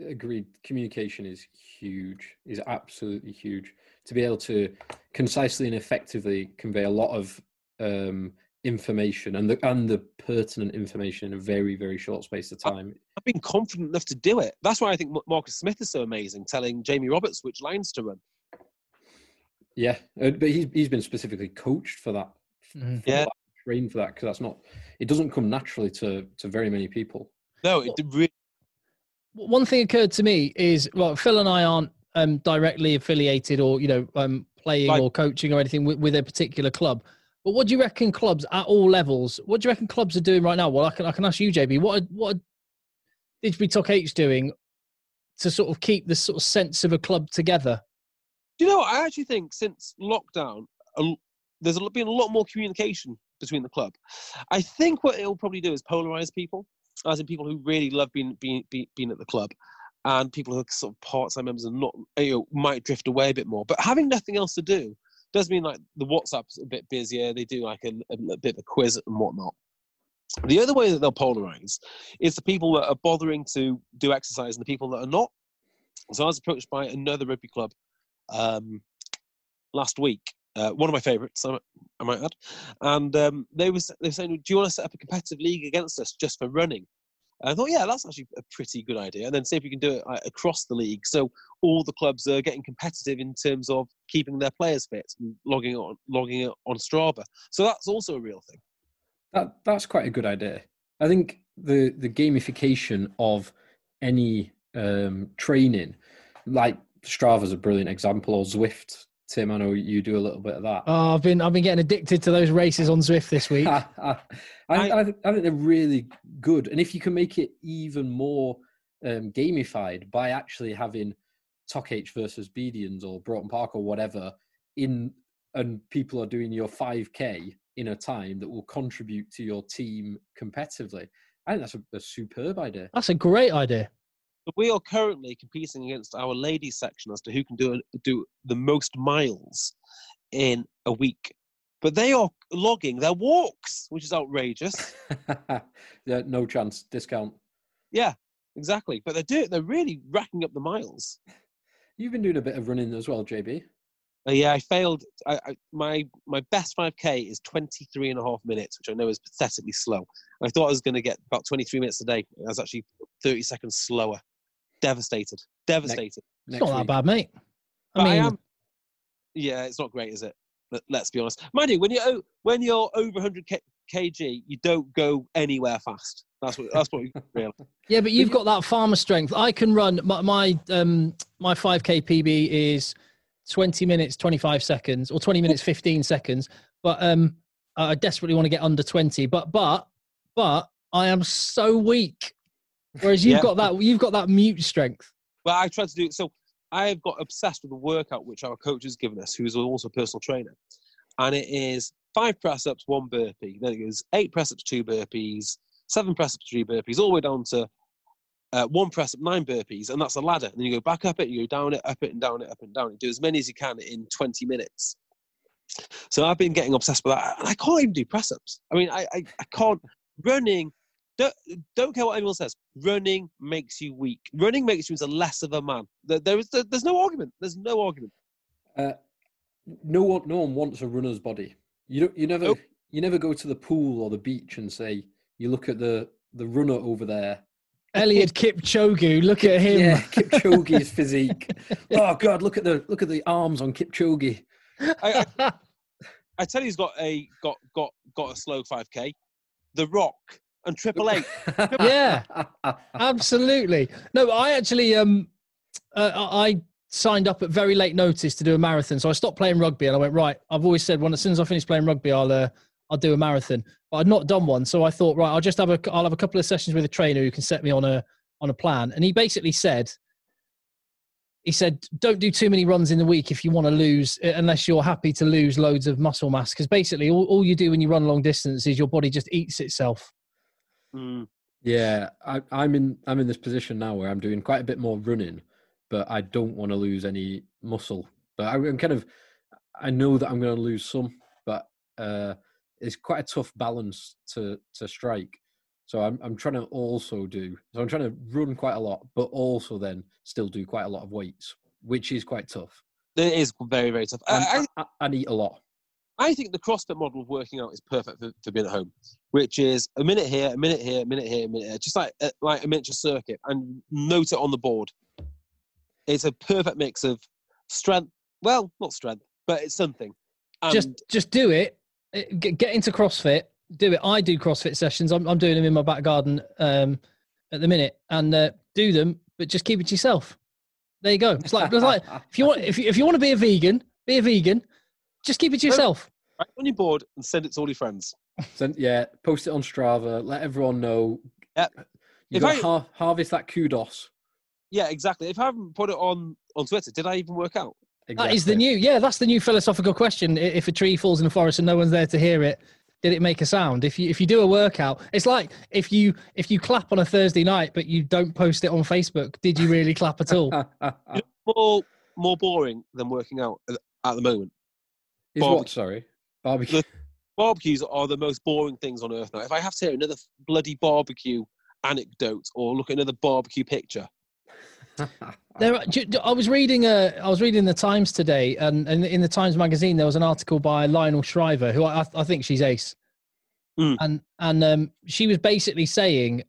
Agreed. Communication is huge. Is absolutely huge. To be able to concisely and effectively convey a lot of um, information and the and the pertinent information in a very very short space of time. I've been confident enough to do it. That's why I think Marcus Smith is so amazing, telling Jamie Roberts which lines to run. Yeah, uh, but he's he's been specifically coached for that. Mhm. for Yeah. that, trained for that because that's not. It doesn't come naturally to to very many people. No, it did really. One thing occurred to me is well, Phil and I aren't um, directly affiliated or you know um, playing Right. or coaching or anything with, with a particular club. But what do you reckon clubs at all levels? What do you reckon clubs are doing right now? Well, I can I can ask you, JB. What are, what are Didsbury Toc H doing to sort of keep this sort of sense of a club together? Do you know? what? I actually think since lockdown, l- there's been a lot more communication between the club. I think what it'll probably do is polarize people, as in people who really love being being being, at the club, and people who are sort of part-time members and not you know might drift away a bit more. But having nothing else to do does mean like the WhatsApp's a bit busier. They do like a, a, a bit of a quiz and whatnot. The other way that they'll polarize is the people that are bothering to do exercise and the people that are not. So I was approached by another rugby club um, last week. Uh, one of my favourites, I, might add, and um, they were—they were saying, "Do you want to set up a competitive league against us just for running?" And I thought, yeah, that's actually a pretty good idea. And then see if we can do it like, across the league, so all the clubs are getting competitive in terms of keeping their players fit and logging on logging it on Strava. So that's also a real thing. That that's quite a good idea. I think the the gamification of any um, training, like Strava's a brilliant example, or Zwift. Tim, I know you do a little bit of that. Oh, I've been I've been getting addicted to those races on Zwift this week. I, I, I, think- I think they're really good, and if you can make it even more um, gamified by actually having Toc H versus Bedians or Broughton Park or whatever in, and people are doing your 5k in a time that will contribute to your team competitively. I think that's a, a superb idea. That's a great idea. But we are currently competing against our ladies section as to who can do do the most miles in a week. But they are logging their walks, which is outrageous. yeah, no chance discount. yeah, exactly. But they're doing they're really racking up the miles. You've been doing a bit of running as well, JB. Uh, yeah, I failed. I, I, my my best 5k is 23 and a half minutes, which I know is pathetically slow. I thought I was going to get about 23 minutes a day. I was actually 30 seconds slower. Devastated. Devastated. It's Next not that bad, mate. I But I mean, am. Yeah, it's not great, is it? Let- Let's be honest. Mind you, when you're when you're over 100 K- kg, you don't go anywhere fast. That's what that's what we real. Yeah, but you've got that farmer strength. I can run my my um my 5k PB is 20 minutes 25 seconds or 20 minutes 15 seconds, but um I desperately want to get under 20. But but but I am so weak. Whereas you've Yeah. got that you've got that mute strength. Well, I tried to do it so. I have got obsessed with the workout which our coach has given us, who is also a personal trainer, and it is five press ups, one burpee. Then it goes eight press ups, two burpees, seven press ups, three burpees, all the way down to uh, one press up, nine burpees, and that's a ladder. And then you go back up it, you go down it, up it, and down it, up and down it. Do as many as you can in 20 minutes. So I've been getting obsessed with that, and I can't even do press ups. I mean, I, I, I can't. Running, don't, don't care what anyone says. Running makes you weak. Running makes you into less of a man. There, there is, there, there's no argument. There's no argument. Uh, no one, no one wants a runner's body. You don't. You never. Nope. You never go to the pool or the beach and say you look at the the runner over there. Eliud Kipchoge, look at him. Yeah, Kipchoge's physique. Oh God, look at the look at the arms on Kipchoge. I, I, I tell you, he's got a got got got a slow 5k. The Rock and Triple H. Yeah. Absolutely. No, I actually um uh, I I signed up at very late notice to do a marathon. So I stopped playing rugby and I went, right, I've always said when as soon as I finish playing rugby, I'll uh, I'll do a marathon. But I'd not done one. So I thought, right, I'll just have a I'll have a couple of sessions with a trainer who can set me on a on a plan. And he basically said he said, don't do too many runs in the week if you want to lose, uh, unless you're happy to lose loads of muscle mass. Because basically, all, all you do when you run long distance is your body just eats itself. Mm. Yeah, I, I'm in. I'm in this position now where I'm doing quite a bit more running, but I don't want to lose any muscle. But I, I'm kind of. I know that I'm going to lose some, but uh, it's quite a tough balance to to strike. So I'm I'm trying to also do. So I'm trying to run quite a lot, but also then still do quite a lot of weights, which is quite tough. It is very very tough. And I, I, and eat a lot. I think the CrossFit model of working out is perfect for, for being at home, which is a minute here, a minute here, a minute here, a minute here, just like uh, like a miniature circuit, and note it on the board. It's a perfect mix of strength. Well, not strength, but it's something. And just just do it. Uh, Get, get into CrossFit. Do it. I do CrossFit sessions. I'm I'm doing them in my back garden um, at the minute, and uh, do them, but just keep it to yourself. There you go. It's like it's like if you want if you, if you want to be a vegan, be a vegan. Just keep it to yourself. Write on your board and send it to all your friends. Send, yeah, post it on Strava. Let everyone know. Yep. You If got I- to har- harvest that kudos. Yeah, exactly. If I haven't put it on on Twitter, did I even work out? That is the new yeah. That's the new philosophical question. I- If a tree falls in the forest and no one's there to hear it, did it make a sound? If you if you do a workout, it's like if you if you clap on a Thursday night but you don't post it on Facebook, did you really clap at all? More more boring than working out at at the moment. Is Barbecue. what? Sorry, barbecue. Barbecues are the most boring things on earth now. If I have to hear another bloody barbecue anecdote or look at another barbecue picture, There, are- do- do- I was reading. Uh, I was reading the Times today, and, and in the Times magazine there was an article by Lionel Shriver, who I, I think she's ace, Mm. and and um, she was basically saying,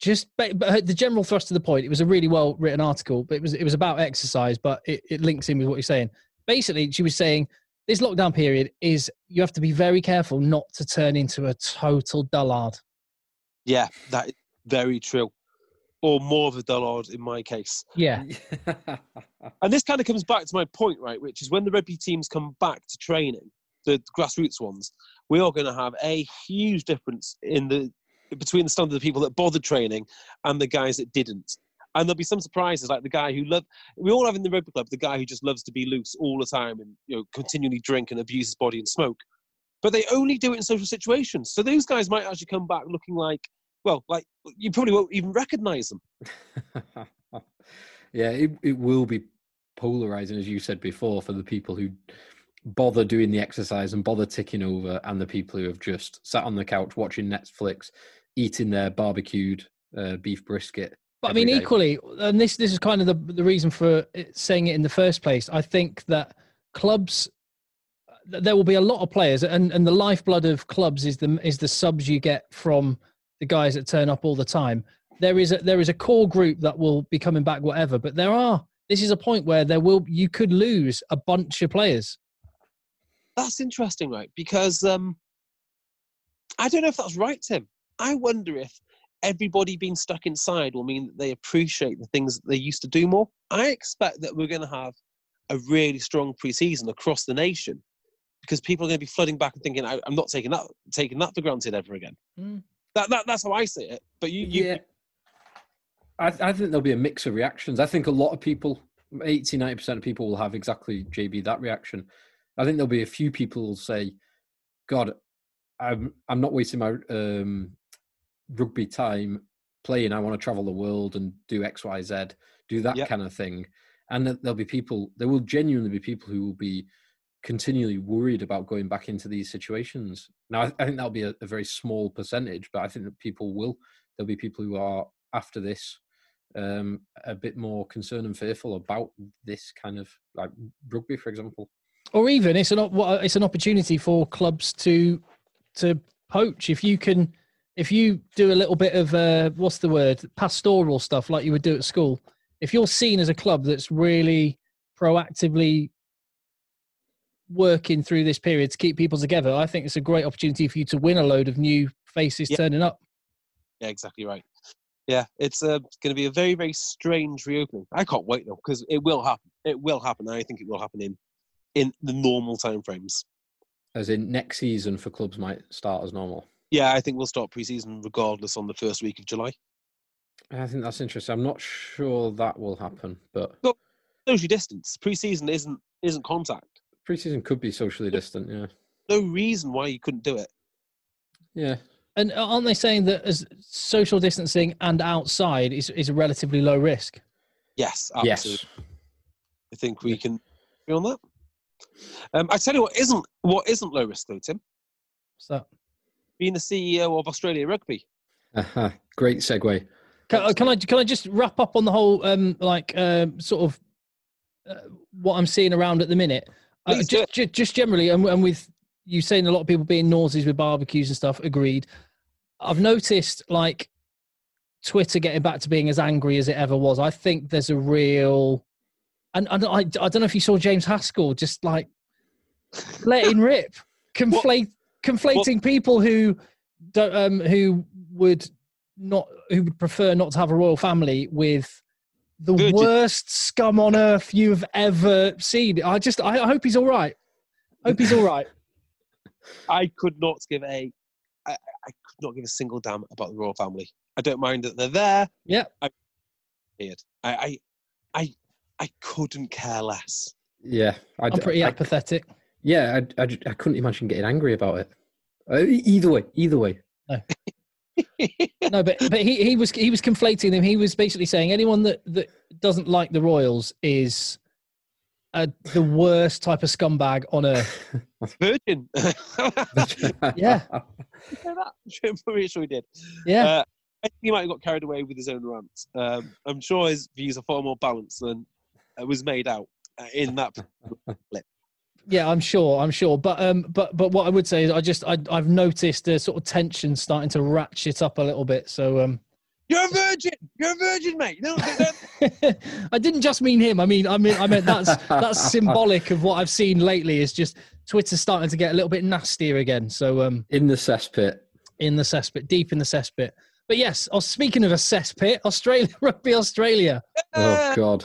just but her, the general thrust of the point. It was a really well written article, but it was it was about exercise, but it, it links in with what you're saying. Basically, she was saying this lockdown period is you have to be very careful not to turn into a total dullard. yeah, that is very true. Or more of a dullard in my case. Yeah, And this kind of comes back to my point, right? Which is when the rugby teams come back to training, the grassroots ones, we are going to have a huge difference in the between the standard of the people that bothered training and the guys that didn't. And there'll be some surprises, like the guy who loved. We all have in the rugby club the guy who just loves to be loose all the time and you know continually drink and abuse his body and smoke. But they only do it in social situations. So those guys might actually come back looking like, well, like you probably won't even recognise them. yeah, it, it will be polarizing, as you said before, for the people who bother doing the exercise and bother ticking over, and the people who have just sat on the couch watching Netflix, eating their barbecued uh, beef brisket. But I mean, day. equally, and this this is kind of the the reason for it, saying it in the first place. I think that clubs, there will be a lot of players, and and the lifeblood of clubs is the is the subs you get from the guys that turn up all the time. There is a there is a core group that will be coming back, whatever. But there are. This is a point where there will you could lose a bunch of players. That's interesting, right? Because um, I don't know if that's right, Tim. I wonder if everybody being stuck inside will mean that they appreciate the things that they used to do more. I expect that we're going to have a really strong preseason across the nation because people are going to be flooding back and thinking, I, am not taking that taking that for granted ever again." Mm. That, that that's how I see it. But you, you yeah. I, I think there'll be a mix of reactions. I think a lot of people, 80, 90% of people will have exactly JB that reaction. I think there'll be a few people who will say, God, I'm I'm not wasting my um, rugby time playing. I want to travel the world and do X, Y, Z, do that yep. kind of thing. And there'll be people. There will genuinely be people who will be continually worried about going back into these situations. Now, I, I think that'll be a, a, very small percentage, but I think that people will. There'll be people who are after this um, a bit more concerned and fearful about this kind of like rugby, for example. Or even it's an it's an opportunity for clubs to to poach if you can if you do a little bit of uh, what's the word pastoral stuff like you would do at school. If you're seen as a club that's really proactively working through this period to keep people together, I think it's a great opportunity for you to win a load of new faces yeah. turning up. Yeah, exactly right yeah, it's uh, going to be a very, very strange reopening. I can't wait though, because it will happen. It will happen. I think it will happen in in the normal time frames. As in next season for clubs might start as normal. Yeah, I think we'll start preseason regardless on the first week of July. I think that's interesting. I'm not sure that will happen, but social distance. Preseason isn't isn't contact. Preseason could be socially distant. Yeah. No reason why you couldn't do it. Yeah, and aren't they saying that as social distancing and outside is, is a relatively low risk? Yes, absolutely. Yes. I think we can be on that. Um, I tell you what isn't what isn't low risk though, Tim. What's that? Being the CEO of Australia Rugby. Uh-huh. Great segue. Can, uh, can, I can I just wrap up on the whole um, like um, sort of uh, what I'm seeing around at the minute? Uh, just, just, just generally, and, and with you saying a lot of people being nauseous with barbecues and stuff. Agreed. I've noticed like Twitter getting back to being as angry as it ever was. I think there's a real, and, and I, I don't know if you saw James Haskell just like letting rip, conflate, conflating what? people who don't, um, who would not, who would prefer not to have a royal family with the Good. worst scum on earth you've ever seen. I just, I, I hope he's all right. Hope he's all right. I could not give a I, I could not give a single damn about the royal family. I don't mind that they're there. Yeah. I, I, I, I couldn't care less. Yeah, i am pretty I, apathetic. Yeah, I, I, I couldn't imagine getting angry about it. Uh, either way, either way. No. no, but but he, he was he was conflating them. He was basically saying anyone that, that doesn't like the Royals is a, the worst type of scumbag on earth. Virgin. yeah. I'm pretty sure he did. Yeah. Uh, I think he might have got carried away with his own rants. Um, I'm sure his views are far more balanced than uh, was made out uh, in that clip. Yeah, I'm sure. I'm sure. But um, but but what I would say is, I just I, I've noticed a sort of tension starting to ratchet up a little bit. So um, you're a virgin. You're a virgin, mate. No, I didn't just mean him. I mean, I mean, I meant that's that's symbolic of what I've seen lately. Is just Twitter starting to get a little bit nastier again. So, um, in the cesspit, in the cesspit, deep in the cesspit. But yes, I was speaking of a cesspit, Australia Rugby Australia. Oh God.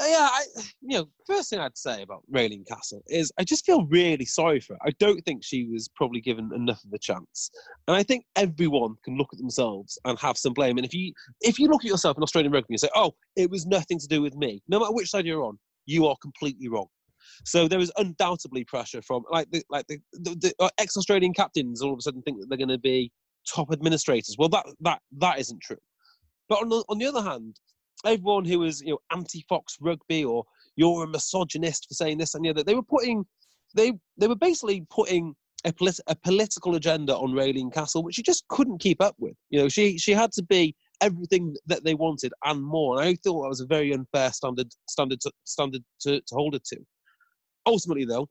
yeah, I, you know, first thing I'd say about Raelene Castle is I just feel really sorry for her. I don't think she was probably given enough of a chance, and I think everyone can look at themselves and have some blame. And if you if you look at yourself in Australian rugby and say, "Oh, it was nothing to do with me," no matter which side you're on, you are completely wrong. So there is undoubtedly pressure from like the like the, the, the uh, ex-Australian captains all of a sudden think that they're going to be top administrators. Well, that that that isn't true. But on the, on the other hand, everyone who was you know anti-Fox Rugby or you're a misogynist for saying this and the other, they were putting they they were basically putting a, polit- a political agenda on Raelene Castle, which she just couldn't keep up with. You know, she she had to be everything that they wanted and more. And I thought that was a very unfair standard standard to, standard to, to hold her to. Ultimately, though,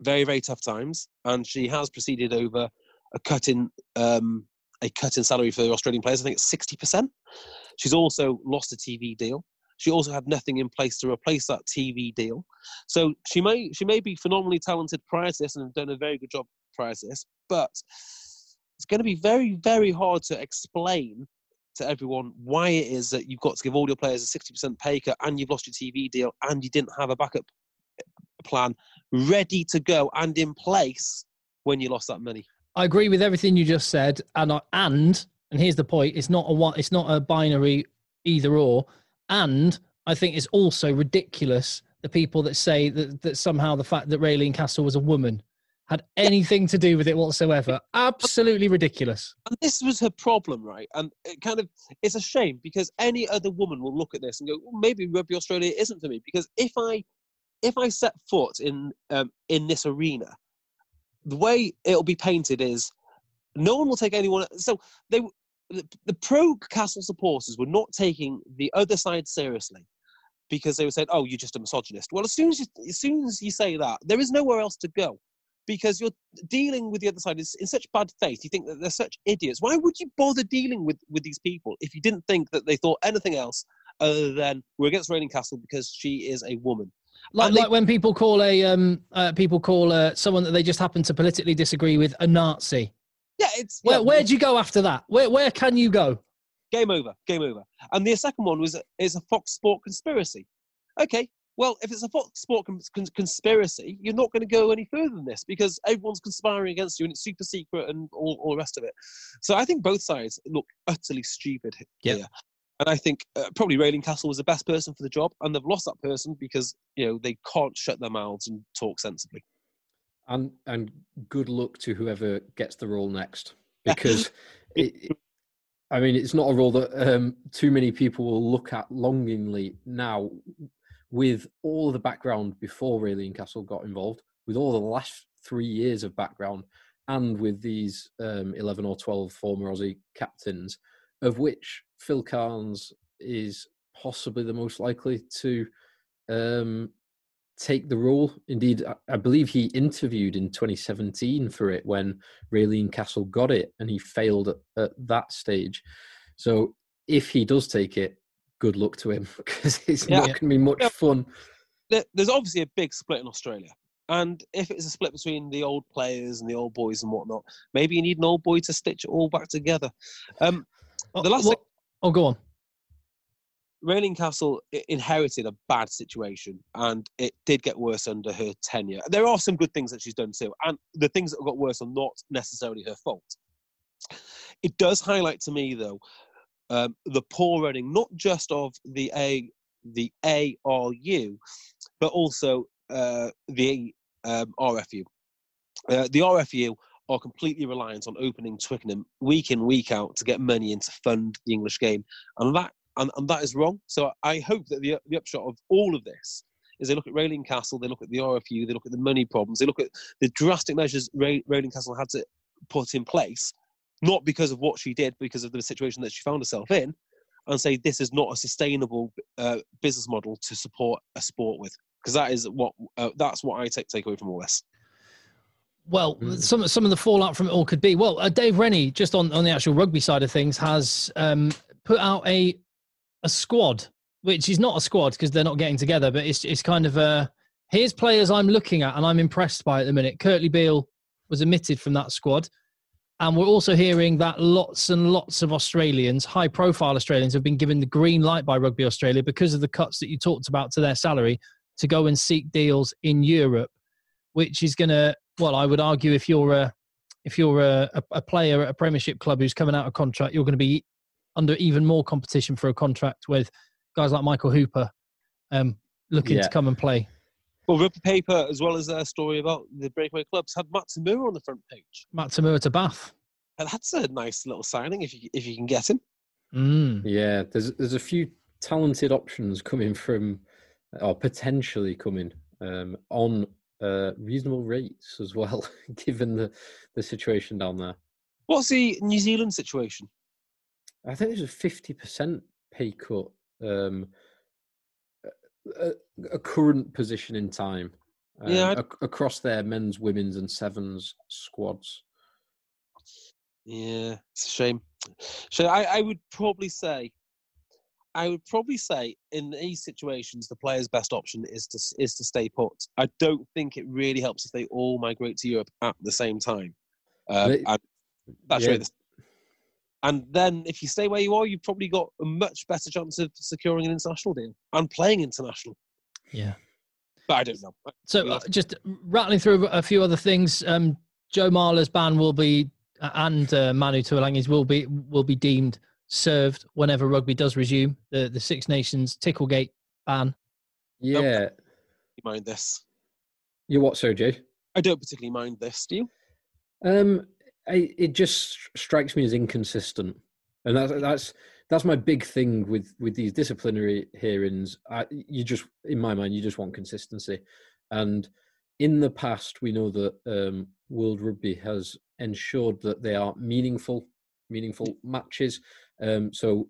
very very tough times, and she has proceeded over a cut in um, a cut in salary for Australian players. I think it's sixty percent. She's also lost a TV deal. She also had nothing in place to replace that TV deal. So she may she may be phenomenally talented prior to this and have done a very good job prior to this, but it's going to be very very hard to explain to everyone why it is that you've got to give all your players a 60% pay cut and you've lost your TV deal and you didn't have a backup plan ready to go and in place when you lost that money. I agree with everything you just said, and I, and and here's the point: it's not a one, it's not a binary either or, and I think it's also ridiculous the people that say that that somehow the fact that Raelene Castle was a woman had anything to do with it whatsoever. Absolutely ridiculous. And this was her problem, right? And it kind of it's a shame because any other woman will look at this and go, well, maybe Rugby Australia isn't for me. Because if I if I set foot in um, in this arena, the way it'll be painted is no one will take anyone. So they the, the pro Castle supporters were not taking the other side seriously because they were saying, "Oh, you're just a misogynist." Well, as soon as you, as soon as you say that, there is nowhere else to go because you're dealing with the other side in such bad faith. You think that they're such idiots. Why would you bother dealing with with these people if you didn't think that they thought anything else other than we're against Raelene Castle because she is a woman? Like, they- like when people call a um uh, people call uh, someone that they just happen to politically disagree with a Nazi. Yeah, it's Where yeah, where do you go after that? Where where can you go? game over, game over. And the second one was is a Fox Sport conspiracy. Okay, well, if it's a Fox Sport cons- cons- conspiracy, you're not going to go any further than this because everyone's conspiring against you and it's super secret and all, all the rest of it. So I think both sides look utterly stupid h- Yep. And I think uh, probably Raelene Castle was the best person for the job, and they've lost that person because you know they can't shut their mouths and talk sensibly. and and good luck to whoever gets the role next because it, I mean it's not a role that um, too many people will look at longingly now with all of the background before Raelene Castle got involved with all the last three years of background and with these um, 11 or 12 former Aussie captains of which Phil Kearns is possibly the most likely to um, take the role. Indeed, I, I believe he interviewed in 2017 for it when Raelene Castle got it and he failed at, at that stage. So if he does take it, good luck to him because it's Yeah. not going to be much Yeah. fun. there's obviously a big split in Australia. And if it's a split between the old players and the old boys and whatnot, maybe you need an old boy to stitch it all back together. Um, the last what, oh, go on. Raelene Castle inherited a bad situation, and it did get worse under her tenure. There are some good things that she's done too, and the things that got worse are not necessarily her fault. It does highlight to me, though, um, the poor running not just of the A, the ARU, but also uh, the um, RFU. Uh, the RFU are completely reliant on opening Twickenham week in week out to get money in to fund the English game, and that and, and that is wrong. So I hope that the, the upshot of all of this is they look at Raelene Castle, they look at the RFU, they look at the money problems, they look at the drastic measures Raelene Castle had to put in place, not because of what she did, because of the situation that she found herself in, and say this is not a sustainable uh, business model to support a sport with, because that is what uh, that's what I take take away from all this. Well, Mm. some some of the fallout from it all could be. Well, uh, Dave Rennie, just on, on the actual rugby side of things, has um, put out a a squad, which is not a squad because they're not getting together, but it's it's kind of a here's players I'm looking at and I'm impressed by at the minute. Kurtley Beale was omitted from that squad. And we're also hearing that lots and lots of Australians, high profile Australians, have been given the green light by Rugby Australia because of the cuts that you talked about to their salary to go and seek deals in Europe, which is going to, well, I would argue if you're a if you're a, a, a player at a Premiership club who's coming out of contract, you're going to be under even more competition for a contract with guys like Michael Hooper um, looking Yeah. to come and play. Well, Rugby Paper, as well as their story about the breakaway clubs, had Matt To'omua on the front page. Matt To'omua to Bath. And that's a nice little signing if you if you can get him. Mm. Yeah, there's there's a few talented options coming from, or potentially coming um, on uh, reasonable rates as well, given the the situation down there. What's the New Zealand situation? I think there's a fifty percent pay cut. Um, a, a current position in time. Um, Yeah, ac- across their men's, women's, and sevens squads. Yeah, it's a shame. So I, I would probably say, I would probably say in these situations, the player's best option is to is to stay put. I don't think it really helps if they all migrate to Europe at the same time. Um, They- and that's yeah. really. The, and then if you stay where you are, you've probably got a much better chance of securing an international deal and playing international. Yeah. But I don't know. So uh, just rattling through a few other things. Um, Joe Marler's ban will be, and uh, Manu Tuilagi's will be will be deemed served whenever rugby does resume. The the Six Nations Ticklegate ban. Yeah, You mind this? you what, so Jay? I don't particularly mind this. Do you? Um, I, it just strikes me as inconsistent, and that's that's that's my big thing with with these disciplinary hearings. I, you just, in my mind, you just want consistency, and in the past, we know that um, World Rugby has ensured that they are meaningful, meaningful matches. Um, so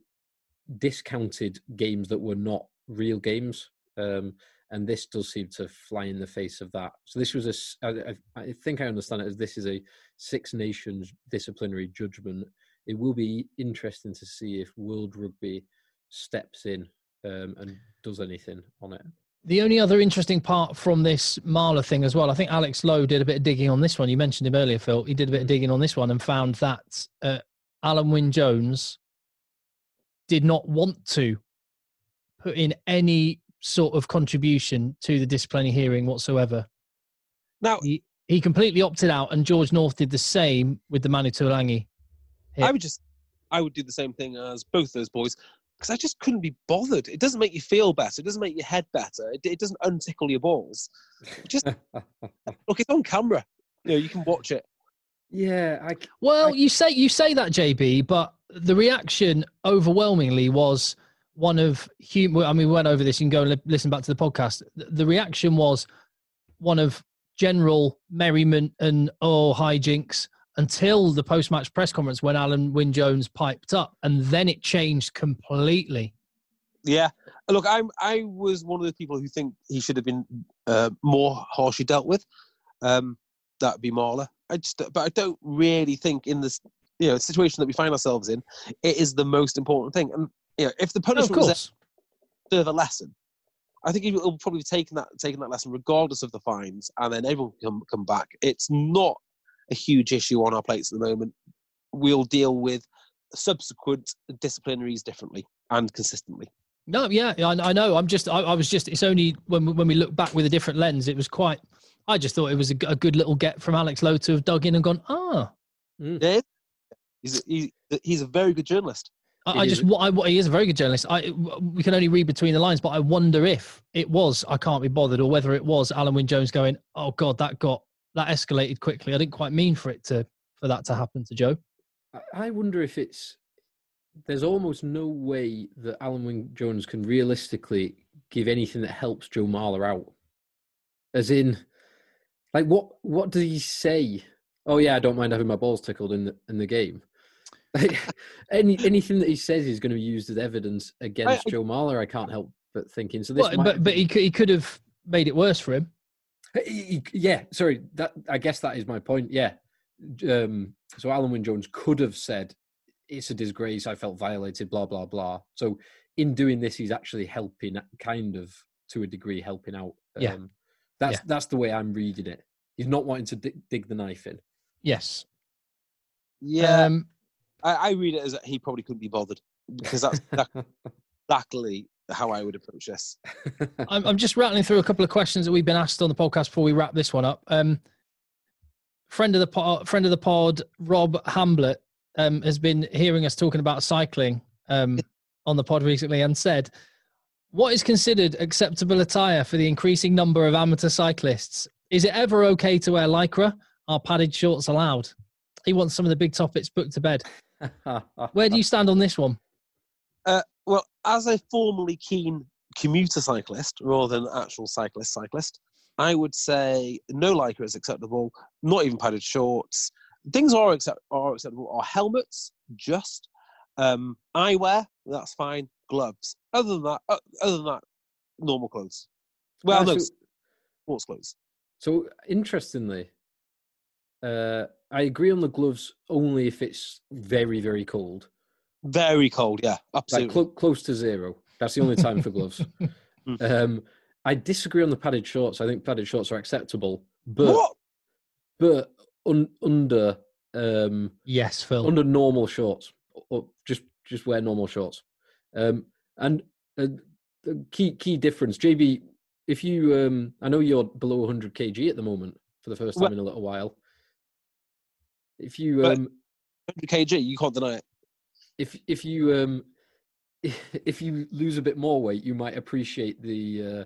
discounted games that were not real games. Um, and this does seem to fly in the face of that. So this was a, I, I- I think I understand it as this is a Six Nations disciplinary judgment. It will be interesting to see if World Rugby steps in um, and does anything on it. The only other interesting part from this Marler thing as well, I think Alex Lowe did a bit of digging on this one. You mentioned him earlier, Phil. He did a bit of digging on this one and found that uh, Alun Wyn Jones did not want to put in any sort of contribution to the disciplinary hearing whatsoever. Now, He, he completely opted out, and George North did the same with the Manu Tuilagi. I would just, I would do the same thing as both those boys because I just couldn't be bothered. It doesn't make you feel better. It doesn't make your head better. It, it doesn't untickle your balls. Just look, it's on camera. You know, you can watch it. Yeah, I, Well, I- you say you say that, JB, but the reaction overwhelmingly was one of hum- I mean, we went over this. You can go and li- listen back to the podcast. The, the reaction was one of general merriment and oh hijinks until the post-match press conference when Alun Wyn Jones piped up, and then it changed completely. Yeah. Look, I'm. I was one of the people who think he should have been uh, more harshly dealt with. Um, that'd be Marler. I just, but I don't really think in this, you know, situation that we find ourselves in, it is the most important thing. And you know, if the No, punishment was a course. further lesson, I think he'll probably be taking that taking that lesson regardless of the fines, and then everyone can come, come back. It's not a huge issue on our plates at the moment. We'll deal with subsequent disciplinaries differently and consistently. No, yeah, I, I know. I'm just, I, I was just. It's only when when we look back with a different lens, it was quite. I just thought it was a good little get from Alex Lowe to have dug in and gone, ah, Yeah, he's a, he, he's a very good journalist. I, I just, I, he is a very good journalist. I, we can only read between the lines, but I wonder if it was I can't be bothered, or whether it was Alun Wyn Jones going, "Oh God, that got that escalated quickly. I didn't quite mean for it to for that to happen to Joe." I- I wonder if it's there's almost no way that Alun Wyn Jones can realistically give anything that helps Joe Marler out. As in, like what what does he say? Oh yeah, I don't mind having my balls tickled in the in the game. Like, any anything that he says is going to be used as evidence against I- Joe Marler. I can't help but thinking. So this, Well, but but he could, he could have made it worse for him. He- he- yeah, sorry. That I guess that is my point. Yeah. Um, so Alun Wyn Jones could have said, "It's a disgrace. I felt violated." Blah blah blah. So in doing this, he's actually helping, kind of to a degree, helping out. Yeah. That's Yeah. that's the way I'm reading it. He's not wanting to dig, dig the knife in. Yes. Yeah, Um, I, I read it as he probably couldn't be bothered because that's that, exactly how I would approach this. I'm, I'm just rattling through a couple of questions that we've been asked on the podcast before we wrap this one up. Um, friend of the pod, friend of the pod, Rob Hamblett, um, has been hearing us talking about cycling um, on the pod recently and said, "What is considered acceptable attire for the increasing number of amateur cyclists? Is it ever okay to wear lycra? Are padded shorts allowed?" He wants some of the big topics put to bed. Where do you stand on this one? Uh, well, as a formerly keen commuter cyclist rather than actual cyclist cyclist, I would say no lycra is acceptable. Not even padded shorts. Things are accept are acceptable. Are helmets just um, eyewear? That's fine. Gloves. Other than that, uh, other than that, normal clothes. Well, no, sports clothes. So interestingly, uh, I agree on the gloves only if it's very very cold, Very cold. Yeah, like absolutely. close to zero. That's the only time for gloves. Um, I disagree on the padded shorts. I think padded shorts are acceptable, but what? but un, under um, Yes, Phil. under normal shorts, or just just wear normal shorts. Um, and uh, the key key difference, JB, if you, um, I know you're below 100 kg at the moment for the first time Well- in a little while. If you um, 100 kg. You can't deny it. if if you um, if you lose a bit more weight, you might appreciate the uh,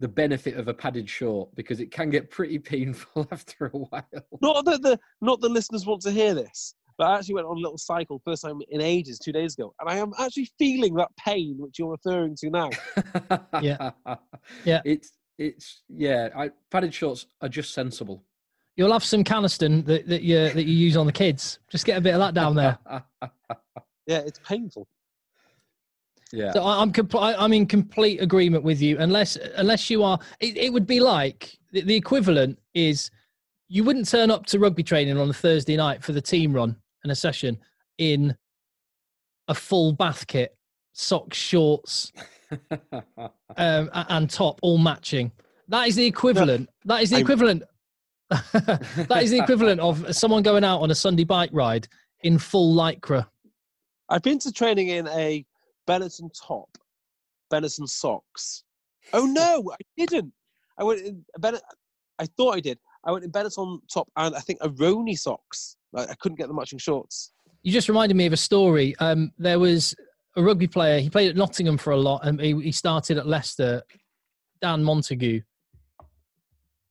the benefit of a padded short because it can get pretty painful after a while. Not that the not the listeners want to hear this, but I actually went on a little cycle first time in ages, two days ago, and I am actually feeling that pain which you're referring to now. Yeah. Yeah. It's it's yeah. I, padded shorts are just sensible. You'll have some Canesten that, that you that you use on the kids. Just get a bit of that down there. Yeah, it's painful. yeah. So I, I'm compl- I, I'm in complete agreement with you. Unless unless you are, it, it would be like the, the equivalent is you wouldn't turn up to rugby training on a Thursday night for the team run and a session in a full bath kit, socks, shorts, um, and top all matching. That is the equivalent. That is the I'm- equivalent. that is the equivalent of someone going out on a Sunday bike ride in full lycra. I've been to training in a Benetton top, Benetton socks. Oh no, I didn't. I went in. I thought I did. I went in Benetton top and I think a Roni socks. Like, I couldn't get the matching shorts. You just reminded me of a story. Um, there was a rugby player. He played at Nottingham for a lot, and he, he started at Leicester. Dan Montague.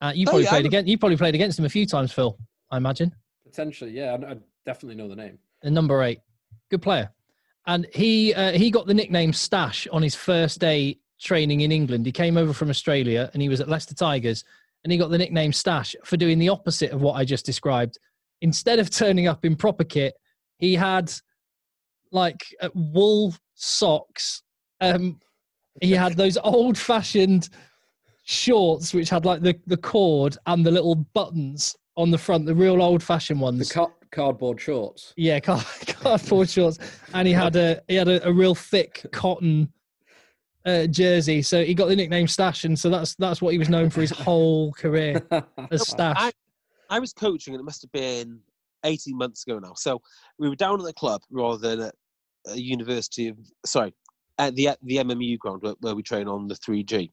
Uh, you Oh, probably yeah, played against. You probably played against him a few times, Phil. I imagine. Potentially, yeah. I, I definitely know the name. And number eight, good player. And he uh, he got the nickname Stash on his first day training in England. He came over from Australia and he was at Leicester Tigers, and he got the nickname Stash for doing the opposite of what I just described. Instead of turning up in proper kit, he had like uh, wool socks. Um, he had those old-fashioned shorts which had like the, the cord and the little buttons on the front, the real old-fashioned ones. The car- cardboard shorts. Yeah, card, cardboard shorts, and he had a he had a, a real thick cotton uh, jersey, so he got the nickname Stash, and so that's that's what he was known for his whole career as Stash. I, I was coaching, and it must have been 18 months ago now. So we were down at the club rather than at a university of, sorry, at the, the MMU ground where, where we train on the 3G.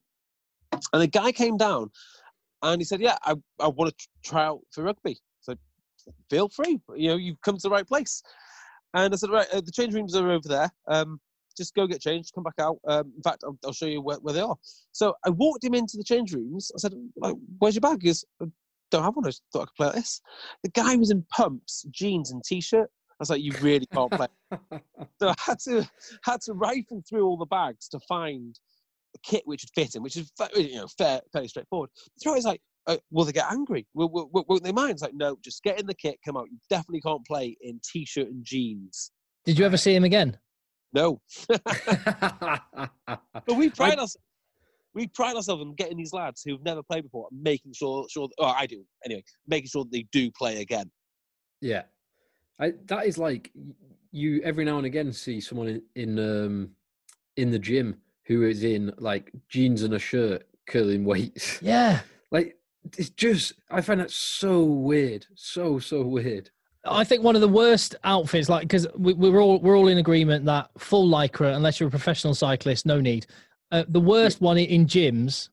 And the guy came down and he said, Yeah, I, I want to try out for rugby. So feel free. You know, you've come to the right place. And I said, Right, uh, the change rooms are over there. Um, just go get changed, come back out. Um, in fact, I'll, I'll show you where, where they are. So I walked him into the change rooms. I said, like, Where's your bag? He goes, "I don't have one. I just thought I could play like this. The guy was in pumps, jeans, and t-shirt. I was like, you really can't play. so I had to had to rifle through all the bags to find a kit which would fit him, which is fa- you know fair, fairly straightforward. So he's like, uh, will they get angry? Will, will, will- won't they mind? It's like, no, just get in the kit, come out. You definitely can't play in t-shirt and jeans. Did you ever see him again? No, but we pride ourselves. We pride ourselves on getting these lads who've never played before and making sure, sure. Oh, I do anyway. Making sure that they do play again. Yeah, I, that is like you every now and again see someone in in, um, in the gym who is in like jeans and a shirt curling weights. Yeah, like it's just I find that so weird, so so weird. I think one of the worst outfits, like because we, we're all we're all in agreement that full lycra, unless you're a professional cyclist, no need. Uh, the worst one in gyms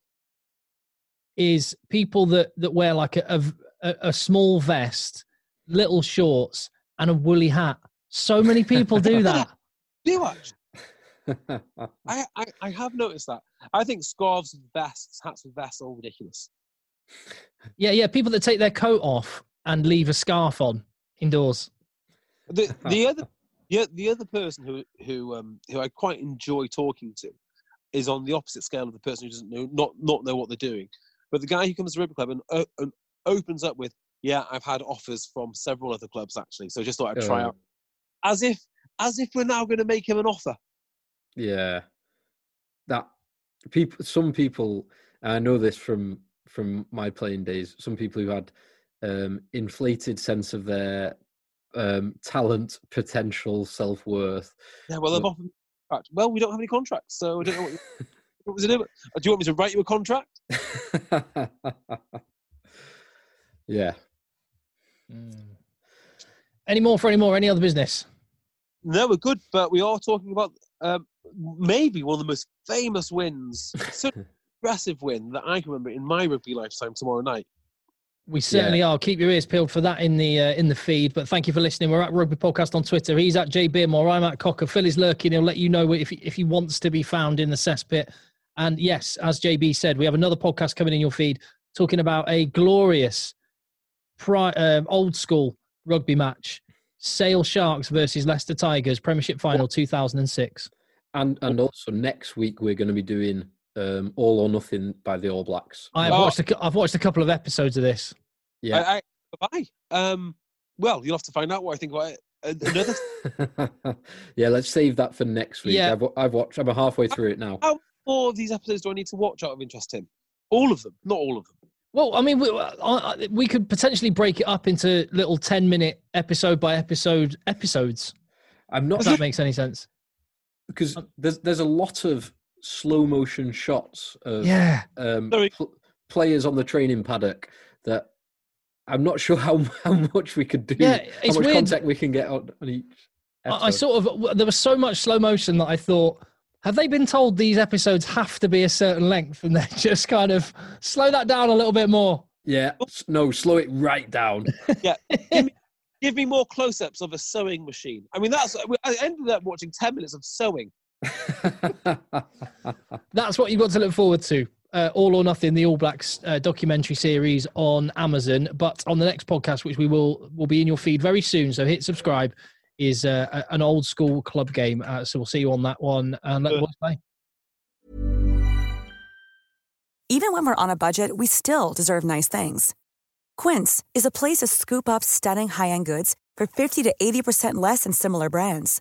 is people that that wear like a, a a small vest, little shorts, and a woolly hat. So many people do that. Do you? I, I, I have noticed that. I think scarves and vests, hats and vests are all ridiculous. Yeah, yeah. People that take their coat off and leave a scarf on indoors. The the other Yeah, the other person who who um who I quite enjoy talking to is on the opposite scale of the person who doesn't know not not know what they're doing. But the guy who comes to rugby club and, uh, and opens up with, "Yeah, I've had offers from several other clubs actually, so I just thought I'd try Oh. out." As if as if we're now going to make him an offer. Yeah, that people. Some people, I know this from from my playing days. Some people who had um, inflated sense of their um, talent, potential, self worth. Yeah, well, they've But- offered contract. Well, we don't have any contracts, so I don't know what you, what was it. Do you want me to write you a contract? yeah, Any more for any more? Any other business? No, we're good, but we are talking about um, maybe one of the most famous wins, such an impressive win that I can remember in my rugby lifetime tomorrow night. We certainly are. Keep your ears peeled for that in the uh, in the feed. But thank you for listening. We're at Rugby Podcast on Twitter. He's at J Beermore. I'm at Cocker. Phil is lurking. He'll let you know if he, if he wants to be found in the cesspit. And yes, as JB said, we have another podcast coming in your feed talking about a glorious, pri- um, old school rugby match: Sale Sharks versus Leicester Tigers, Premiership Final 2006. and and also next week we're going to be doing um, All or Nothing by the All Blacks. I've Oh. watched a, cou- I've watched a couple of episodes of this. Yeah. I, I, bye. Um, well, you'll have to find out what I think about it. Another yeah, let's save that for next week. Yeah. I've, wa- I've watched. I'm halfway through it now. four of these episodes do I need to watch out of interest, Tim? All of them, not all of them. Well, I mean, we, uh, we could potentially break it up into little 10 minute episode by episode episodes. I'm not If that makes any sense. because there's there's a lot of slow motion shots of Yeah. um, pl- players on the training paddock that I'm not sure how how much we could do. Yeah, how it's much weird. contact we can get on, on each. I, I sort of, there was so much slow motion that I thought, have they been told these episodes have to be a certain length? And they're just kind of slow that down a little bit more. Yeah, no, slow it right down. Yeah. Give me more close-ups of a sewing machine. I mean, that's. I ended up watching ten minutes of sewing. That's what you've got to look forward to. Uh, All or Nothing, the All Blacks uh, documentary series on Amazon. But on the next podcast, which we will will be in your feed very soon, so hit subscribe, is uh, a- an old school club game. Uh, so we'll see you on that one. And let the boys play. Even when we're on a budget, we still deserve nice things. Quince is a place to scoop up stunning high-end goods for 50 to 80% less than similar brands.